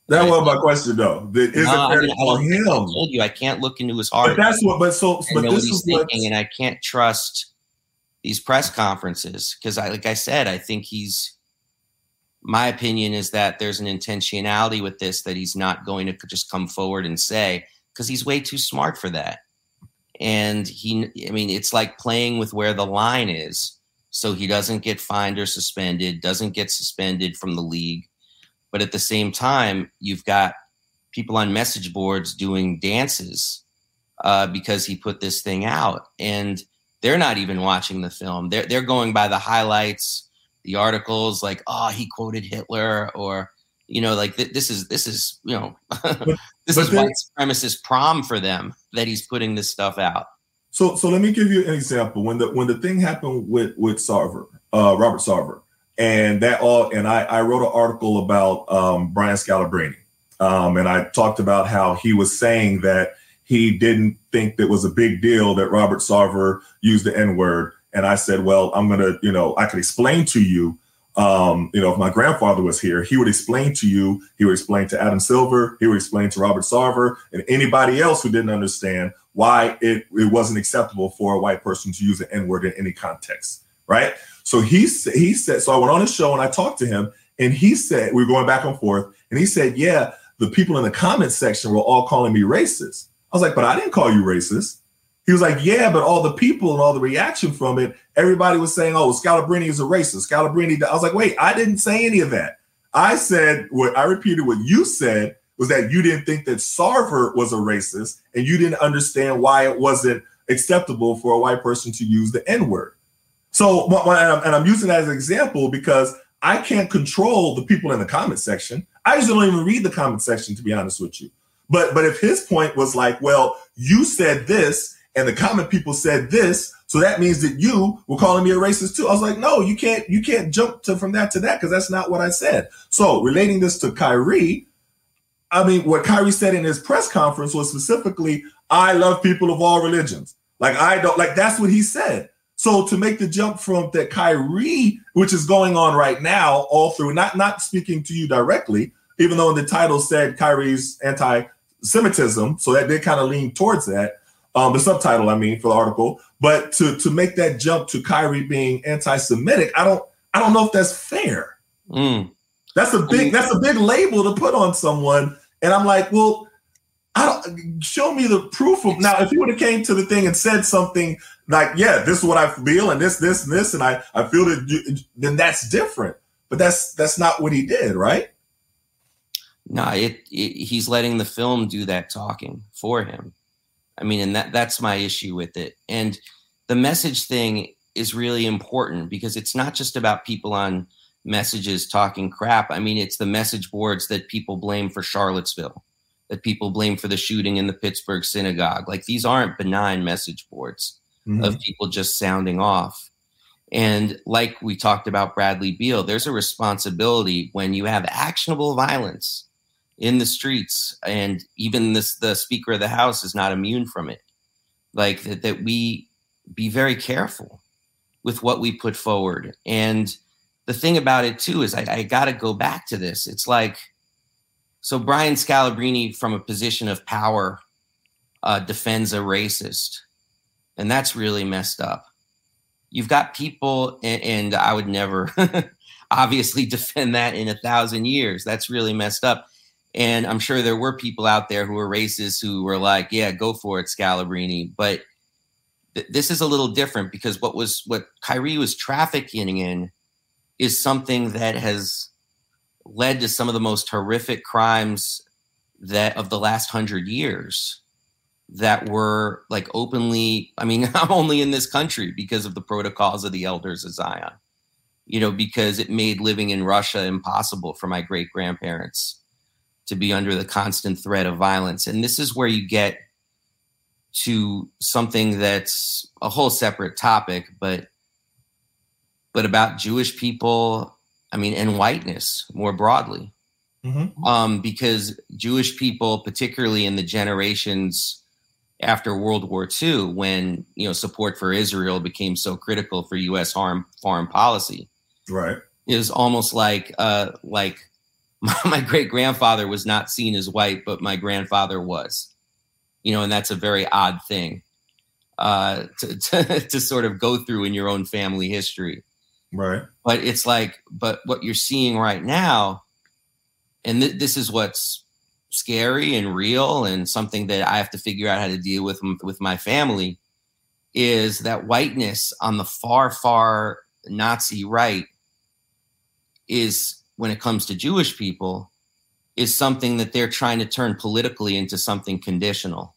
That was my question, though. Is no, it fair I mean, to call him? I told you I can't look into his heart. But that's what. But so, but this is thinking, and I can't trust these press conferences because I, like I said, I think he's. My opinion is that there's an intentionality with this that he's not going to just come forward and say because he's way too smart for that. And he, I mean, it's like playing with where the line is, so he doesn't get fined or suspended, doesn't get suspended from the league, but at the same time, you've got people on message boards doing dances uh, because he put this thing out, and they're not even watching the film. They're they're going by the highlights, the articles, like oh he quoted Hitler or you know like th- this is this is you know this is white supremacist prom for them that he's putting this stuff out. So so let me give you an example. When the when the thing happened with with Sarver, uh, Robert Sarver, and that all and I, I wrote an article about um, Brian Scalabrine, um, and I talked about how he was saying that he didn't think that was a big deal that Robert Sarver used the N word. And I said, well, I'm going to, you know, I could explain to you, um, you know, if my grandfather was here, he would explain to you, he would explain to Adam Silver, he would explain to Robert Sarver and anybody else who didn't understand why it, it wasn't acceptable for a white person to use an N word in any context. Right. So he, he said, so I went on his show and I talked to him and he said, we were going back and forth and he said, yeah, the people in the comments section were all calling me racist. I was like, but I didn't call you racist. He was like, yeah, but all the people and all the reaction from it, everybody was saying, oh, Scalabrine is a racist. Scalabrine. I was like, wait, I didn't say any of that. I said what I repeated what you said was that you didn't think that Sarver was a racist and you didn't understand why it wasn't acceptable for a white person to use the N word. So, and I'm using that as an example because I can't control the people in the comment section. I usually don't even read the comment section, to be honest with you. But but if his point was like, well, you said this and the common people said this, so that means that you were calling me a racist too. I was like, no, you can't you can't jump to from that to that because that's not what I said. So relating this to Kyrie, I mean, what Kyrie said in his press conference was specifically, I love people of all religions. Like I don't like that's what he said. So to make the jump from that Kyrie, which is going on right now, all through, not not speaking to you directly, even though in the title said Kyrie's anti-Semitism, so that did kind of lean towards that. Um, the subtitle, I mean, for the article. But to to make that jump to Kyrie being anti-Semitic, I don't I don't know if that's fair. Mm. That's a big I mean, that's a big label to put on someone. And I'm like, well, I don't show me the proof of now. If he would have came to the thing and said something like, "Yeah, this is what I feel, and this, this, and this, and I, I feel that," then that's different. But that's that's not what he did, right? No, it, it, he's letting the film do that talking for him. I mean, and that that's my issue with it. And the message thing is really important because it's not just about people on messages talking crap. I mean, it's the message boards that people blame for Charlottesville, that people blame for the shooting in the Pittsburgh synagogue. Like these aren't benign message boards mm-hmm. of people just sounding off. And like we talked about Bradley Beal, there's a responsibility when you have actionable violence in the streets, and even this the Speaker of the House is not immune from it. Like that, that we be very careful with what we put forward. And the thing about it too is I, I got to go back to this. It's like so Brian Scalabrine from a position of power uh, defends a racist, and that's really messed up. You've got people, and, and I would never obviously defend that in a thousand years. That's really messed up. And I'm sure there were people out there who were racist who were like, "Yeah, go for it, Scalabrine." But th- this is a little different because what was what Kyrie was trafficking in is something that has led to some of the most horrific crimes that of the last hundred years that were like openly i mean i'm only in this country because of the protocols of the elders of zion you know because it made living in russia impossible for my great grandparents to be under the constant threat of violence. And this is where you get to something that's a whole separate topic, but but about Jewish people, I mean, and whiteness more broadly. Mhm. um, because Jewish people, particularly in the generations after World War II, when you know support for Israel became so critical for U.S. Harm, foreign policy, Right. is almost like uh, like my, my great grandfather was not seen as white, but my grandfather was, you know, and that's a very odd thing uh, to, to to sort of go through in your own family history Right. but it's like but what you're seeing right now and th- this is what's scary and real and something that i have to figure out how to deal with m- with my family is that whiteness on the far far nazi right is when it comes to jewish people is something that they're trying to turn politically into something conditional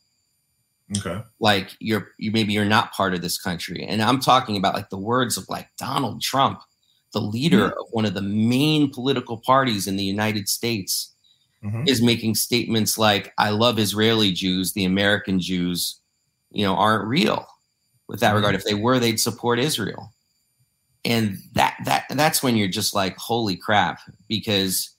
Okay. like you're you maybe you're not part of this country and i'm talking about like the words of like donald trump the leader of one of the main political parties in the united states Mhm. is making statements like i love israeli jews the american jews you know aren't real with that Mhm. regard if they were they'd support israel and that that that's when you're just like holy crap because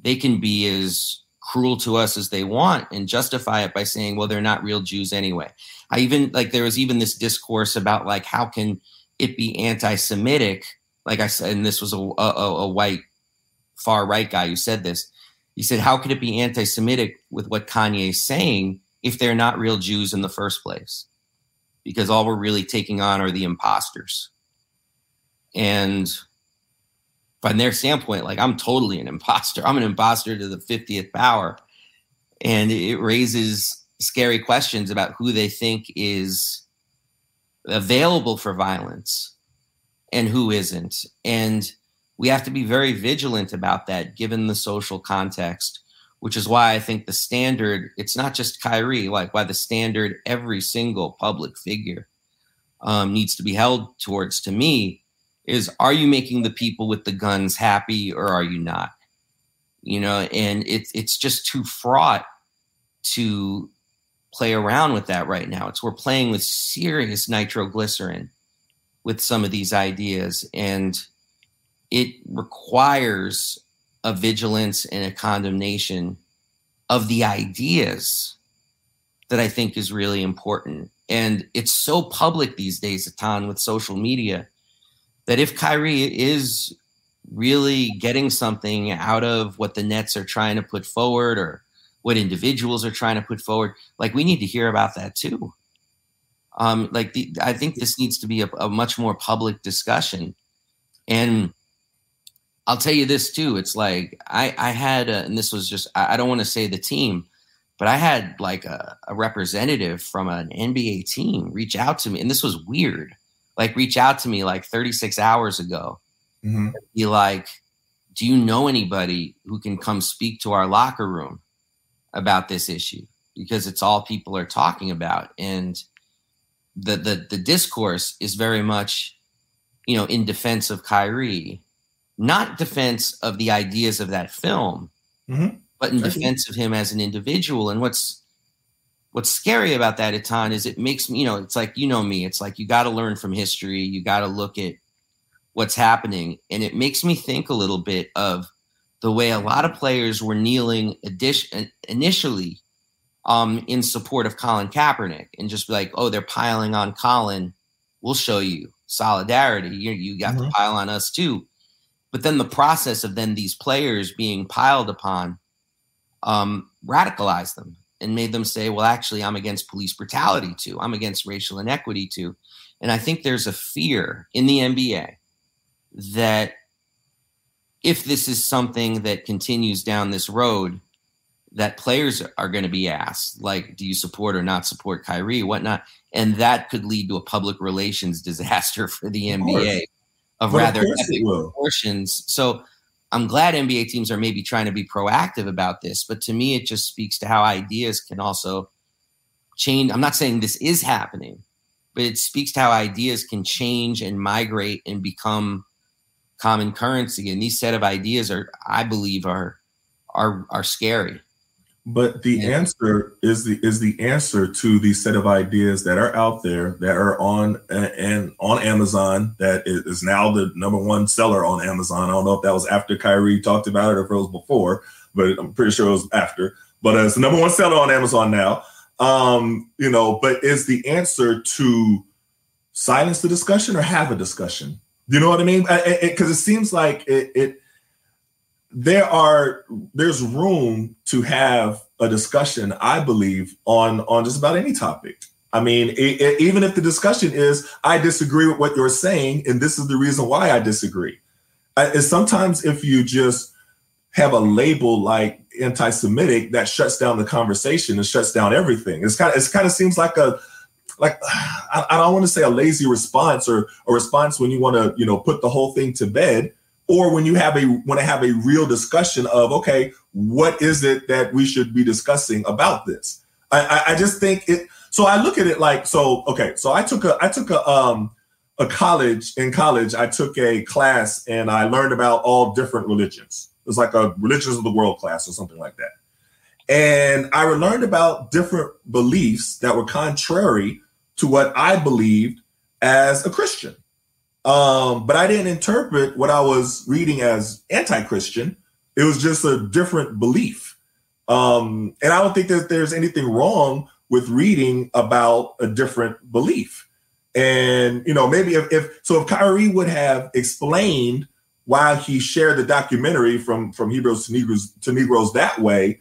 they can be as cruel to us as they want and justify it by saying well they're not real jews anyway. I even like there was even this discourse about like how can it be anti-semitic? Like i said and this was a, a, a white far right guy who said this. He said how could it be anti-semitic with what kanye's saying if they're not real jews in the first place? Because all we're really taking on are the imposters and from their standpoint, like I'm totally an imposter. I'm an imposter to the 50th power. And it raises scary questions about who they think is available for violence and who isn't. And we have to be very vigilant about that given the social context, which is why I think the standard, it's not just Kyrie, like why the standard every single public figure um, needs to be held towards to me is are you making the people with the guns happy or are you not? You know and it's it's just too fraught to play around with that right now. It's we're playing with serious nitroglycerin with some of these ideas and it requires a vigilance and a condemnation of the ideas that i think is really important. And it's so public these days Etan, with social media that if Kyrie is really getting something out of what the Nets are trying to put forward or what individuals are trying to put forward, like we need to hear about that too. Um, like the, I think this needs to be a, a much more public discussion. And I'll tell you this too. It's like I, I had, a, and this was just, I, I don't want to say the team, but I had like a, a representative from an NBA team reach out to me. And this was weird like reach out to me like 36 hours ago Mhm. be like do you know anybody who can come speak to our locker room about this issue because it's all people are talking about and the the, the discourse is very much you know in defense of Kyrie not defense of the ideas of that film Mhm. but in defense of him as an individual and what's what's scary about that Etan is it makes me, you know, it's like you know me. It's like you got to learn from history. You got to look at what's happening, and it makes me think a little bit of the way a lot of players were kneeling addition, initially um, in support of Colin Kaepernick, and just be like, oh, they're piling on Colin. We'll show you solidarity. You you got to Mhm. pile on us too. But then the process of then these players being piled upon um, radicalized them and made them say, well, actually, I'm against police brutality too. I'm against racial inequity too. And I think there's a fear in the NBA that if this is something that continues down this road, that players are going to be asked, like, do you support or not support Kyrie, whatnot? And that could lead to a public relations disaster for the Of NBA of But rather course it epic proportions. So I'm glad NBA teams are maybe trying to be proactive about this, but to me, it just speaks to how ideas can also change. I'm not saying this is happening, but it speaks to how ideas can change and migrate and become common currency. And these set of ideas are, I believe, are are are scary. But the Yeah. answer is the is the answer to the set of ideas that are out there that are on uh, and on Amazon that is, now the number one seller on Amazon. I don't know if that was after Kyrie talked about it or if it was before, but I'm pretty sure it was after. But uh, it's the number one seller on Amazon now. Um, you know, but is the answer to silence the discussion or have a discussion? You know what I mean? Because it, seems like it, it there are there's room to have a discussion i believe on on just about any topic. I mean it, it- even if the discussion is i disagree with what you're saying and this is the reason why i disagree. I, sometimes if you just have a label like anti-semitic that shuts down the conversation and shuts down everything. It's kind of it's kind of seems like a like I, I don't want to say a lazy response or a response when you want to you know put the whole thing to bed or when you have a want to have a real discussion of okay what is it that we should be discussing about this? I, I i just think it so i look at it like so okay so i took a i took a um a college in college i took a class and i learned about all different religions. It was like a religions of the world class or something like that. And i learned about different beliefs that were contrary to what i believed as a christian um, but I didn't interpret what I was reading as anti-Christian. It was just a different belief. Um, and I don't think that there's anything wrong with reading about a different belief. And you know, maybe if, if so, if Kyrie would have explained why he shared the documentary from from Hebrews to Negroes to Negroes that way,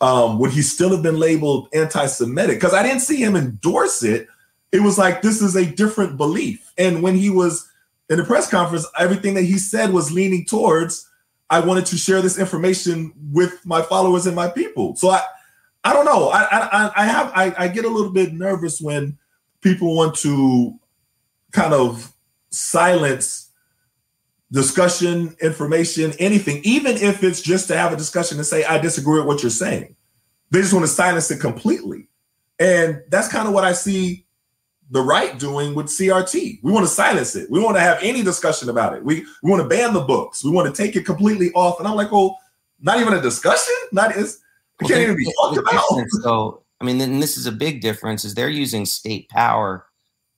um, would he still have been labeled anti-Semitic? Because I didn't see him endorse it. It was like this is a different belief. And when he was in the press conference, everything that he said was leaning towards I wanted to share this information with my followers and my people. So I, I don't know. I, I, I have, I, I get a little bit nervous when people want to kind of silence discussion, information, anything, even if it's just to have a discussion and say I disagree with what you're saying. They just want to silence it completely, and that's kind of what I see the right doing with CRT. We want to silence it. We want to have any discussion about it. We we want to ban the books. We want to take it completely off. And I'm like, well, not even a discussion. Not is it can't even be talked about. though, I mean, and this is a big difference, is they're using state power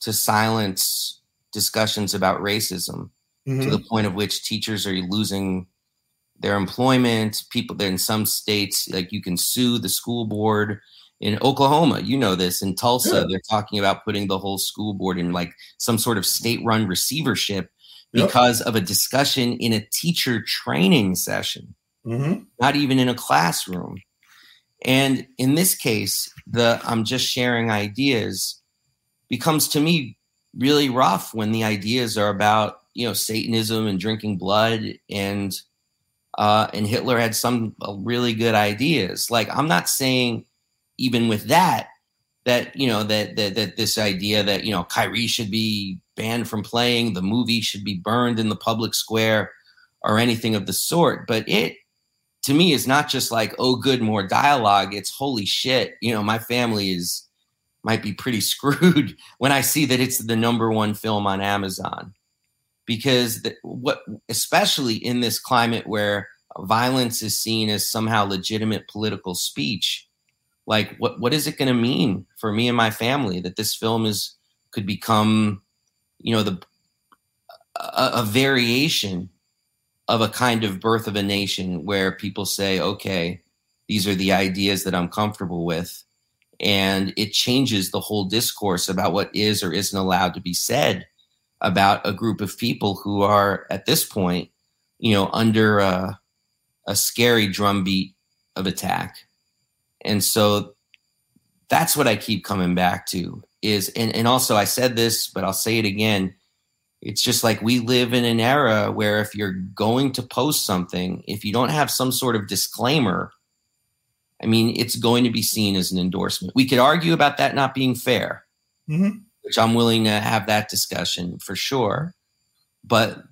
to silence discussions about racism to Mhm. the point of which teachers are losing their employment. People in some states, like you can sue the school board. In Oklahoma, you know this. In Tulsa, Yeah. they're talking about putting the whole school board in like some sort of state-run receivership Yep. because of a discussion in a teacher training session Mhm. not even in a classroom. And in this case, the I'm just sharing ideas becomes to me really rough when the ideas are about you know Satanism and drinking blood and uh, and Hitler had some uh, really good ideas. Like I'm not saying even with that that you know that that that this idea that you know Kyrie should be banned from playing, the movie should be burned in the public square or anything of the sort. But it to me is not just like oh good more dialogue. It's holy shit. You know my family is might be pretty screwed when I see that it's the number one film on Amazon because the, what especially in this climate where violence is seen as somehow legitimate political speech like what what is it going to mean for me and my family that this film is could become you know the a, a variation of a kind of birth of a nation where people say okay these are the ideas that I'm comfortable with. And it changes the whole discourse about what is or isn't allowed to be said about a group of people who are at this point you know under a, a scary drumbeat of attack and so that's what i keep coming back to is and, and also i said this but i'll say it again. It's just like we live in an era where if you're going to post something if you don't have some sort of disclaimer i mean it's going to be seen as an endorsement. We could argue about that not being fair Mhm. which i'm willing to have that discussion for sure. But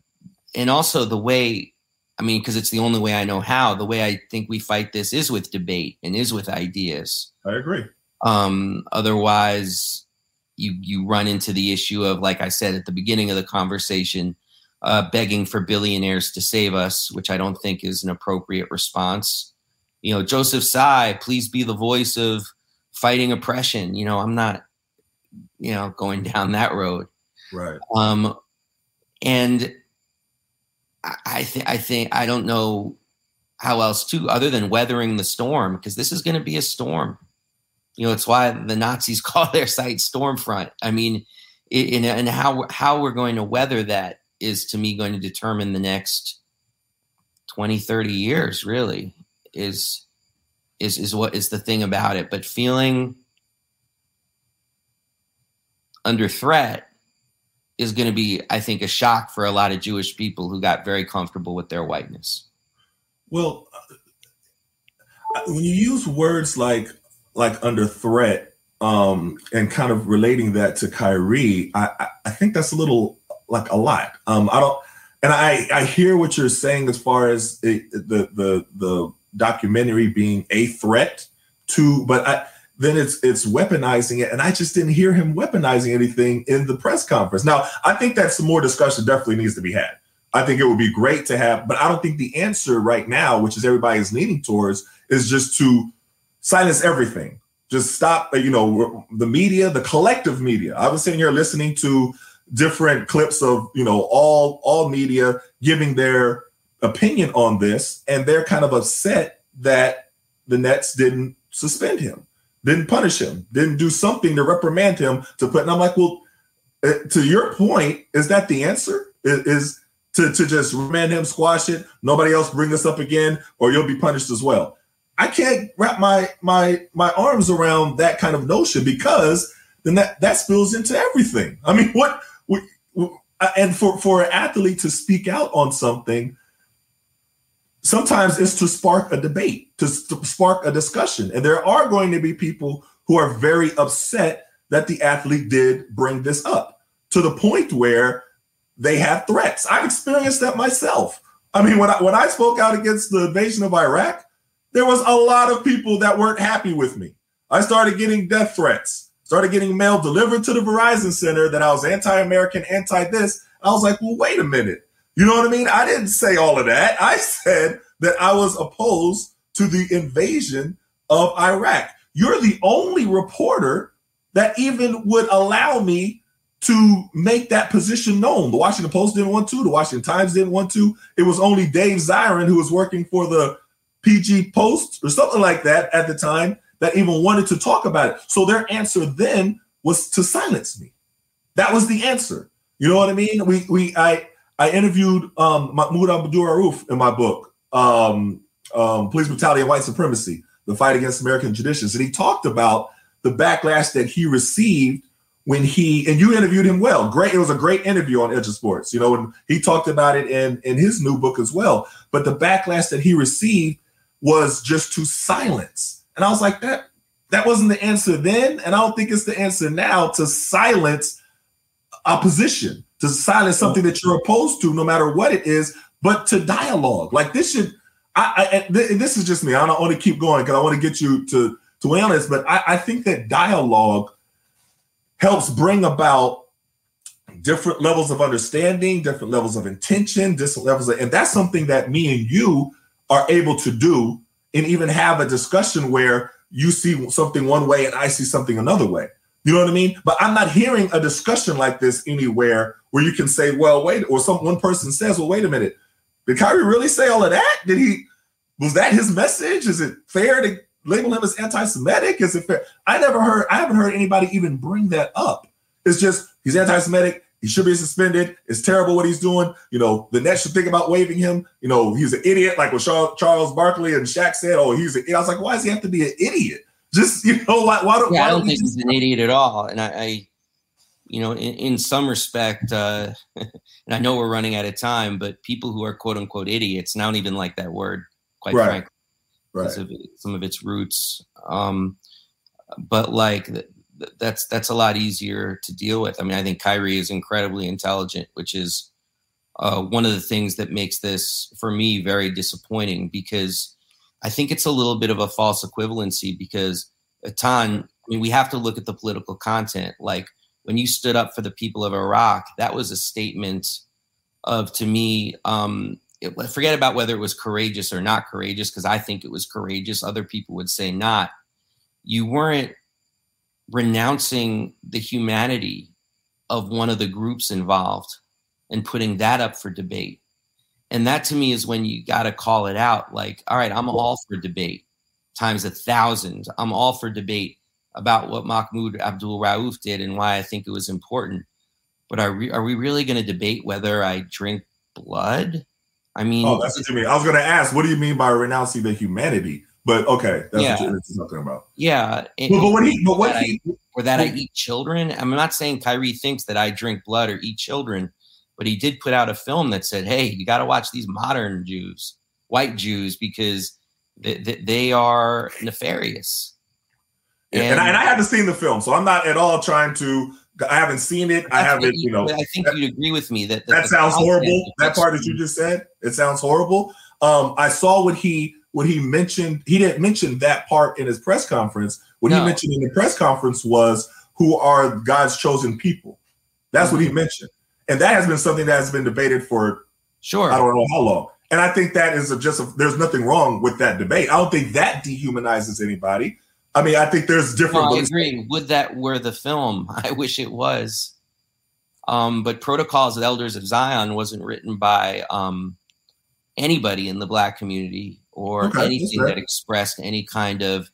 and also the way i mean because it's the only way i know how the way i think we fight this is with debate and is with ideas I agree. um, otherwise, you you run into the issue of, like I said at the beginning of the conversation, uh, begging for billionaires to save us, which I don't think is an appropriate response. you know, Joseph Tsai, please be the voice of fighting oppression. You know, I'm not, you know, going down that road. Right. Um, and I, think I think I don't know how else to other than weathering the storm because this is going to be a storm. You know, it's why the Nazis call their site Stormfront. I mean, in, and how how we're going to weather that is to me going to determine the next 20 30 years really is is is what is the thing about it but feeling under threat is going to be i think a shock for a lot of jewish people who got very comfortable with their whiteness well uh, when you use words like like under threat um and kind of relating that to Kyrie, I I think that's a little like a lot. Um I don't and I I hear what you're saying as far as it, the the the documentary being a threat to but I then it's it's weaponizing it and I just didn't hear him weaponizing anything in the press conference. Now, I think that some more discussion definitely needs to be had. I think it would be great to have, but I don't think the answer right now, which is everybody is leaning towards, is just to silence everything just stop uh, you know the media the collective media i was sitting here listening to different clips of you know all all media giving their opinion on this and they're kind of upset that the nets didn't suspend him didn't punish him didn't do something to reprimand him to put and i'm like well eh, to your point is that the answer is, is to, to just remand him squash it nobody else bring this up again or you'll be punished as well I can't wrap my my my arms around that kind of notion because then that that spills into everything. I mean, what, what, and for for an athlete to speak out on something, sometimes it's to spark a debate, to, to spark a discussion, and there are going to be people who are very upset that the athlete did bring this up to the point where they have threats. I've experienced that myself. I mean, when I when I spoke out against the invasion of Iraq, there was a lot of people that weren't happy with me. I started getting death threats, started getting mail delivered to the Verizon Center that I was anti American, anti this. I was like, well, wait a minute. You know what I mean? I didn't say all of that. I said that I was opposed to the invasion of Iraq. You're the only reporter that even would allow me to make that position known. The Washington Post didn't want to, the Washington Times didn't want to. It was only Dave Zirin, who was working for the PG Post or something like that at the time that even wanted to talk about it. So their answer then was to silence me. That was the answer. You know what I mean? We we I I interviewed um Mahmoud Abdul Rauf in my book, um, um, Police Brutality and White Supremacy, the fight against American traditions. And he talked about the backlash that he received when he and you interviewed him well. Great, it was a great interview on Edge of Sports, you know, and he talked about it in in his new book as well. But the backlash that he received was just to silence. And I was like, that that wasn't the answer then, and I don't think it's the answer now to silence opposition, to silence something oh. that you're opposed to, no matter what it is, but to dialogue. Like this should. I, I this is just me. I don't want to keep going because I want to get you to to weigh on this, but I, I think that dialogue helps bring about different levels of understanding, different levels of intention, different levels of, and that's something that me and you are able to do and even have a discussion where you see something one way and I see something another way. You know what I mean? But I'm not hearing a discussion like this anywhere where you can say, well, wait, or some one person says, well, wait a minute. Did Kyrie really say all of that? Did he was that his message? Is it fair to label him as anti-Semitic? Is it fair? I never heard, I haven't heard anybody even bring that up. It's just he's anti-Semitic. He should be suspended. It's terrible what he's doing. You know, the Nets should think about waiving him. You know, he's an idiot, like what Charles Barkley and Shaq said. Oh, he's. I was like, why does he have to be an idiot? Just you know, like why don't? Yeah, why I don't, don't think he's an idiot at all. And I, I you know, in, in some respect, uh, and I know we're running out of time, but people who are quote unquote idiots, and I don't even like that word, quite right. frankly, right. because of some of its roots. Um, but like that's that's a lot easier to deal with. I mean, I think Kyrie is incredibly intelligent, which is uh, one of the things that makes this for me very disappointing because I think it's a little bit of a false equivalency because Etan, I mean, we have to look at the political content. Like when you stood up for the people of Iraq, that was a statement of, to me, um, it, forget about whether it was courageous or not courageous, because I think it was courageous. Other people would say not. You weren't renouncing the humanity of one of the groups involved and putting that up for debate. And that to me is when you got to call it out like, all right, I'm all for debate times a thousand. I'm all for debate about what Mahmoud Abdul Rauf did and why I think it was important. But are we, are we really going to debate whether I drink blood? I mean, oh, that's what you mean. I was going to ask, what do you mean by renouncing the humanity? But okay, that's Yeah. what you're talking about. yeah. But, but what he, but what that he, or that I eat children. I'm not saying Kyrie thinks that I drink blood or eat children, but he did put out a film that said, "Hey, you got to watch these modern Jews, white Jews, because they, they, they are nefarious." Yeah, and, I, and I haven't seen the film, so I'm not at all trying to. I haven't seen it. I That's haven't, what you know. I think that- you'd agree with me that that the sounds horrible. That part that you just said, it sounds horrible. Um, I saw what he what he mentioned. He didn't mention that part in his press conference. What he mentioned in the press conference was who are God's chosen people. That's what he Mm-hmm. mentioned, and that has been something that has been debated for Sure. I don't know how long. And I think that is a, just a, there's nothing wrong with that debate. I don't think that dehumanizes anybody. I mean, I think there's different. No, I agree. Would that were the film? I wish it was. Um, but Protocols of Elders of Zion wasn't written by um, anybody in the Black community or Okay, anything fair. that expressed any kind of,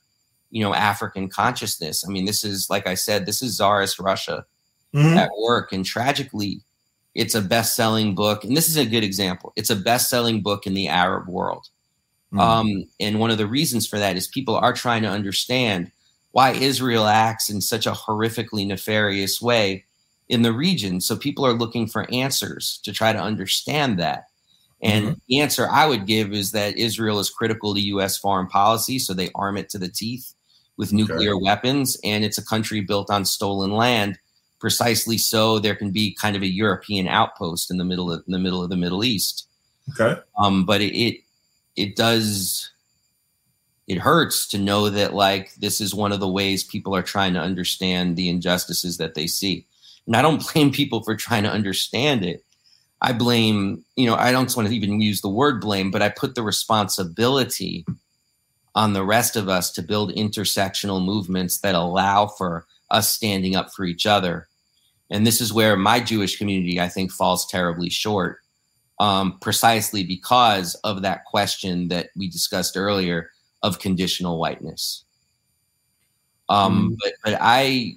you know, African consciousness. I mean, this is like I said, this is Tsarist Russia Mhm. at work, and tragically, it's a best-selling book. And this is a good example. It's a best-selling book in the Arab world. Mhm. Um, and one of the reasons for that is people are trying to understand why Israel acts in such a horrifically nefarious way in the region. So people are looking for answers to try to understand that. And the answer I would give is that Israel is critical to US foreign policy, so they arm it to the teeth with nuclear weapons, and it's a country built on stolen land. Precisely so, there can be kind of a European outpost in the middle of in the middle of the Middle East. Okay. um but it, it it does it hurts to know that like this is one of the ways people are trying to understand the injustices that they see. And i don't blame people for trying to understand it. I blame you know i don't want to even use the word blame but i put the responsibility on the rest of us to build intersectional movements that allow for us standing up for each other and this is where my jewish community i think falls terribly short um, precisely because of that question that we discussed earlier of conditional whiteness. Um, But but I,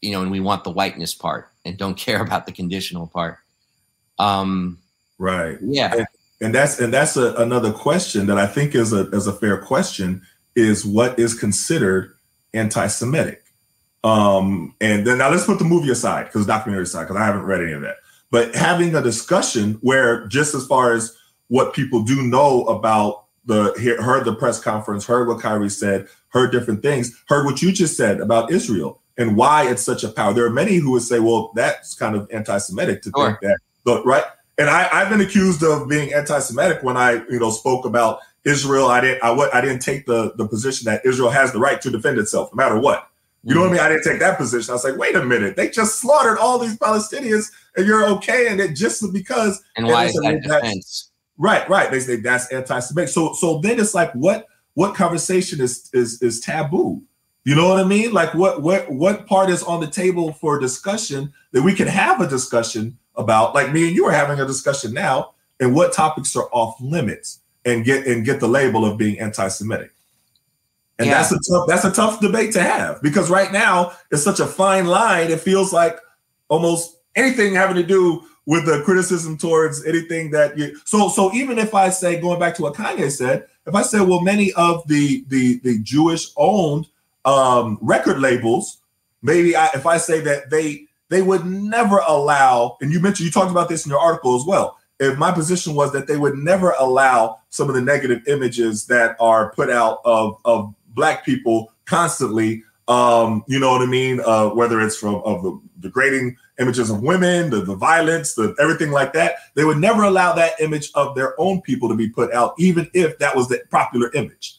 you know, and we want the whiteness part and don't care about the conditional part. Um, Right. yeah, and that's and that's a, another question that I think is a is a fair question is what is considered anti-Semitic. Um, and then now let's put the movie aside because documentary aside because I haven't read any of that. But having a discussion where just as far as what people do know about the he- heard the press conference, heard what Kyrie said, heard different things, heard what you just said about Israel and why it's such a power. There are many who would say, well, that's kind of anti-Semitic to Sure. think that, but right. And I, I've been accused of being anti-Semitic when I, you know, spoke about Israel. I didn't, I, I didn't take the the position that Israel has the right to defend itself, no matter what. You know what I mean? I didn't take that position. I was like, wait a minute, they just slaughtered all these Palestinians, and you're okay, and it just because and why is that defense? Right, right. They say that's anti-Semitic. So, so then it's like, what what conversation is is is taboo? You know what I mean? Like, what what what part is on the table for discussion that we can have a discussion about? Like me and you are having a discussion now, and what topics are off limits and get and get the label of being anti-Semitic. And Yeah. that's a tough that's a tough debate to have because right now it's such a fine line. It feels like almost anything having to do with the criticism towards anything that you so so even if I say going back to what Kanye said, if I say well many of the the the Jewish owned um record labels, maybe I, if I say that they they would never allow, and you mentioned you talked about this in your article as well. If my position was that they would never allow some of the negative images that are put out of of black people constantly, um, you know what I mean? Uh, whether it's from of the degrading images of women, the, the violence, the everything like that, they would never allow that image of their own people to be put out, even if that was the popular image.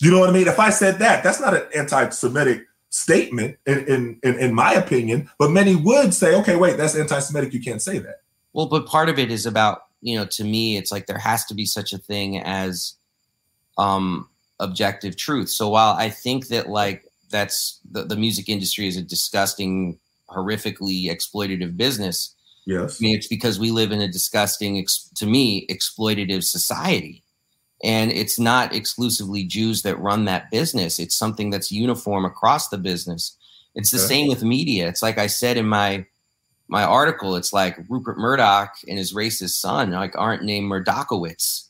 You know what I mean? If I said that, that's not an anti-Semitic statement in, in in in my opinion, but many would say, okay, wait, that's anti-Semitic. You can't say that. Well, but part of it is about you know, to me, it's like there has to be such a thing as um, objective truth. So while I think that like that's the, the music industry is a disgusting, horrifically exploitative business. Yes. I mean, it's because we live in a disgusting, ex- to me, exploitative society. And it's not exclusively Jews that run that business. It's something that's uniform across the business. It's the Okay. same with media. It's like I said in my my article. It's like Rupert Murdoch and his racist son like aren't named Murdochowitz.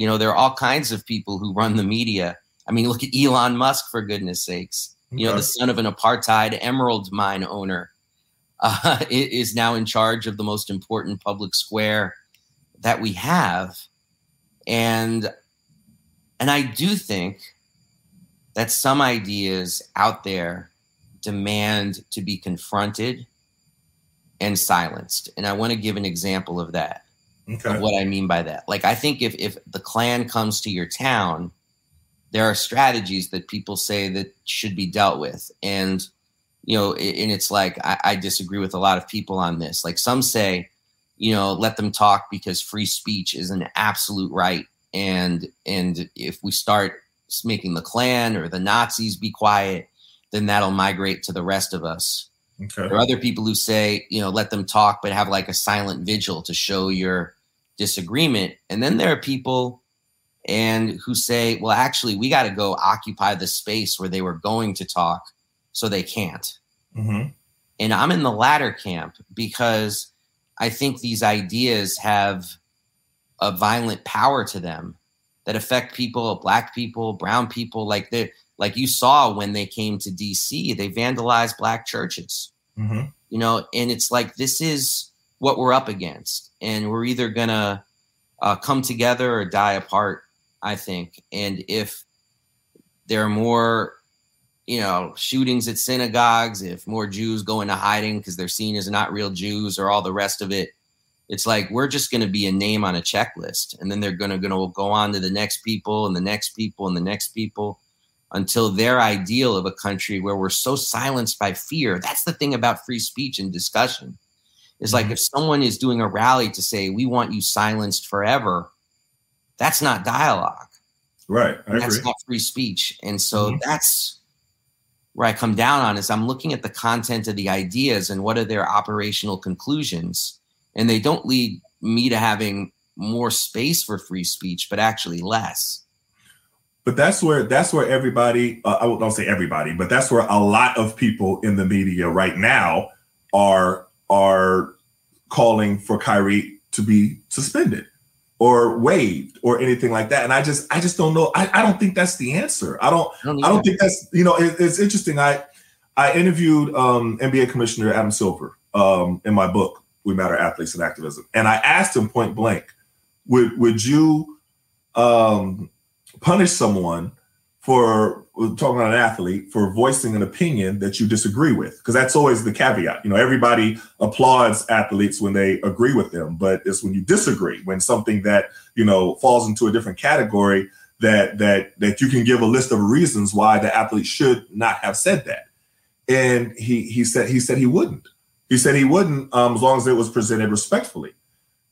You know, there are all kinds of people who run the media. I mean, look at Elon Musk for goodness sakes. You know, Okay. the son of an apartheid emerald mine owner uh, is now in charge of the most important public square that we have, and and I do think that some ideas out there demand to be confronted and silenced. And I want to give an example of that Okay. of what I mean by that. Like I think if if the Klan comes to your town, there are strategies that people say that should be dealt with, and you know, and it's like I, I disagree with a lot of people on this. Like some say, you know, let them talk because free speech is an absolute right, and and if we start making the Klan or the Nazis be quiet, then that'll migrate to the rest of us. Okay. There are other people who say, you know, let them talk, but have like a silent vigil to show your disagreement. And then there are people and who say, well, actually, we got to go occupy the space where they were going to talk, so they can't. hmm And I'm in the latter camp because I think these ideas have a violent power to them that affect people, black people, brown people. Like they, like you saw when they came to DC, they vandalized black churches hmm you know and it's like this is what we're up against and we're either gonna uh, come together or die apart i think and if there are more you know shootings at synagogues if more jews go into hiding because they're seen as not real jews or all the rest of it it's like we're just going to be a name on a checklist and then they're going to go on to the next people and the next people and the next people until their ideal of a country where we're so silenced by fear. That's the thing about free speech and discussion. Is like Mhm. if someone is doing a rally to say we want you silenced forever, that's not dialogue. Right. I That's not free speech. And so Mhm. that's where I come down on is I'm looking at the content of the ideas and what are their operational conclusions. And they don't lead me to having more space for free speech, but actually less. but that's where that's where everybody uh, i won't say everybody but that's where a lot of people in the media right now are are calling for Kyrie to be suspended or waived or anything like that. And i just i just don't know. I, I don't think that's the answer. I don't I don't, i don't think that's you know it, it's interesting. I i interviewed um nba commissioner adam silver um in my book we matter athletes and activism. And i asked him point blank would would you um punish someone for talking about an athlete for voicing an opinion that you disagree with because that's always the caveat. You know everybody applauds athletes when they agree with them but it's when you disagree when something that you know falls into a different category that that that you can give a list of reasons why the athlete should not have said that. And he he said he said he wouldn't. He said he wouldn't um, as long as it was presented respectfully.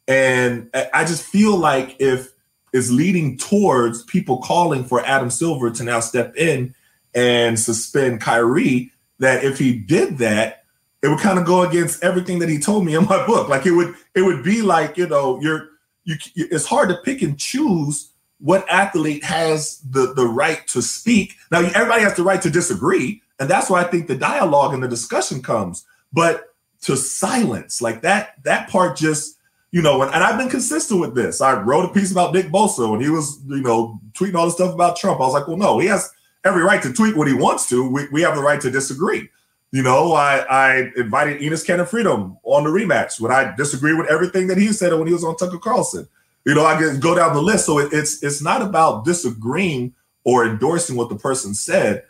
And I- just feel like if is leading towards people calling for Adam Silver to now step in and suspend Kyrie. That if he did that, it would kind of go against everything that he told me in my book. Like it would, it would be like you know, you're you. It's hard to pick and choose what athlete has the the right to speak. Now everybody has the right to disagree, and that's why I think the dialogue and the discussion comes. But to silence like that, that part just you know, and, and I've been consistent with this. I wrote a piece about Nick Bosa when he was, you know, tweeting all the stuff about Trump. I was like, well, no, he has every right to tweet what he wants to. We, we have the right to disagree. You know, I, I invited Enes Kanter Freedom on the rematch when I disagree with everything that he said when he was on Tucker Carlson. You know, I can go down the list. So it, it's it's not about disagreeing or endorsing what the person said,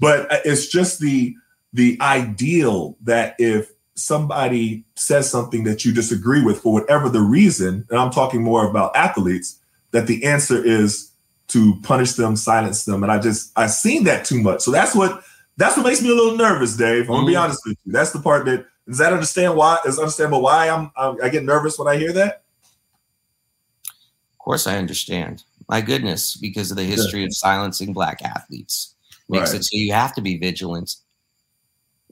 but it's just the the ideal that if somebody says something that you disagree with for whatever the reason, and I'm talking more about athletes, that the answer is to punish them, silence them. And I just I've seen that too much. So that's what that's what makes me a little nervous, Dave. I'm gonna be Mhm. honest with you. That's the part that does that understand why is understandable why I'm, I'm I get nervous when I hear that. Of course, I understand. My goodness, because of the history yeah. of silencing black athletes, makes right. it so you have to be vigilant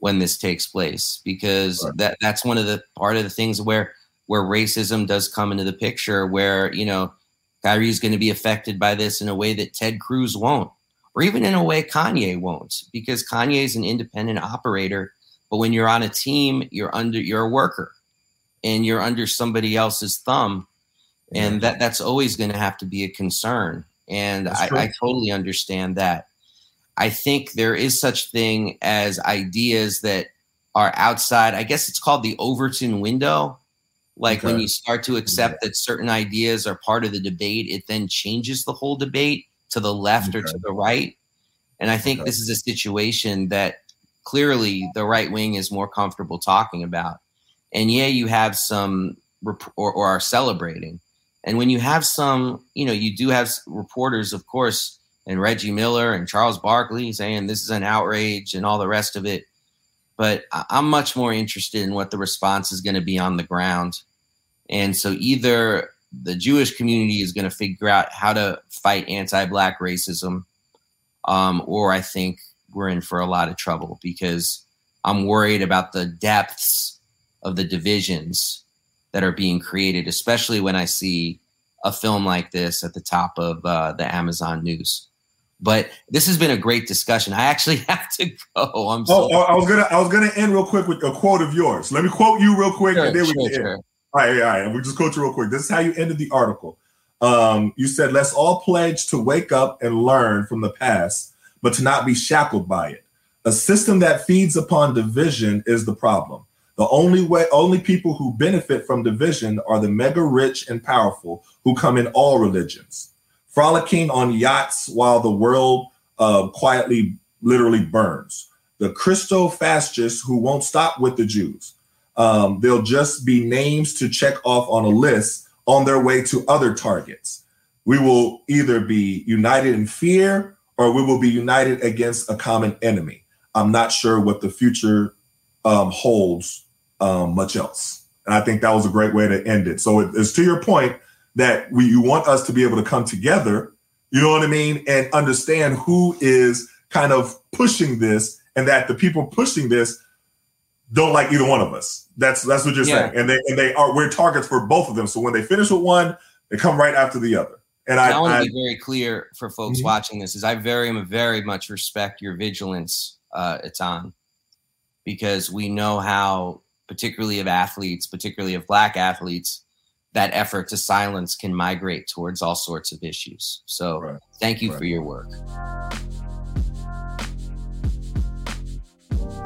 when this takes place because right. that that's one of the part of the things where where racism does come into the picture where you know Kyrie's going to be affected by this in a way that Ted Cruz won't or even in a way Kanye won't because Kanye is an independent operator but when you're on a team you're under you're a worker and you're under somebody else's thumb and that that's always going to have to be a concern and I, I totally understand that I think there is such thing as ideas that are outside. I guess it's called the Overton window. Like okay. when you start to accept yeah. that certain ideas are part of the debate, it then changes the whole debate to the left okay. or to the right. And I think okay. this is a situation that clearly the right wing is more comfortable talking about. And yeah, you have some rep- or, or are celebrating. And when you have some, you know, you do have reporters, of course, and Reggie Miller and Charles Barkley saying this is an outrage and all the rest of it. But I'm much more interested in what the response is going to be on the ground. And so either the Jewish community is going to figure out how to fight anti black racism, um, or I think we're in for a lot of trouble because I'm worried about the depths of the divisions that are being created, especially when I see a film like this at the top of uh, the Amazon news. But this has been a great discussion. I actually have to go. I'm so oh, I was gonna I was gonna end real quick with a quote of yours. Let me quote you real quick, sure, and then we can sure. end. All right, all right. We just quote you real quick. This is how you ended the article. Um, you said, "Let's all pledge to wake up and learn from the past, but to not be shackled by it. A system that feeds upon division is the problem. The only way, only people who benefit from division are the mega rich and powerful who come in all religions." Frolicking on yachts while the world uh, quietly, literally burns. The Christo fascists who won't stop with the Jews. Um, they'll just be names to check off on a list on their way to other targets. We will either be united in fear or we will be united against a common enemy. I'm not sure what the future um, holds um, much else. And I think that was a great way to end it. So it, it's to your point that we you want us to be able to come together, you know what I mean, and understand who is kind of pushing this, and that the people pushing this don't like either one of us. That's that's what you're yeah. saying, and they and they are we're targets for both of them. So when they finish with one, they come right after the other. And I, I want to be very clear for folks mm-hmm. watching this: is I very very much respect your vigilance, uh, on because we know how, particularly of athletes, particularly of black athletes, that effort to silence can migrate towards all sorts of issues. So right. thank you right. for your work.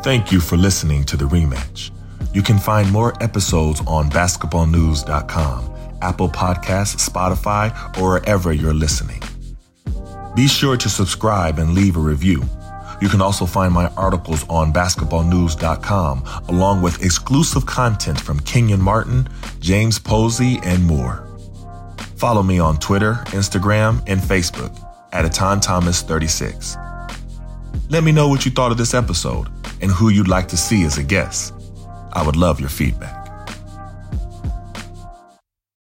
Thank you for listening to the rematch. You can find more episodes on basketballnews.com, Apple Podcasts, Spotify, or wherever you're listening. Be sure to subscribe and leave a review. You can also find my articles on basketballnews.com, along with exclusive content from Kenyon Martin, James Posey, and more. Follow me on Twitter, Instagram, and Facebook at Etan Thomas 36. Let me know what you thought of this episode and who you'd like to see as a guest. I would love your feedback.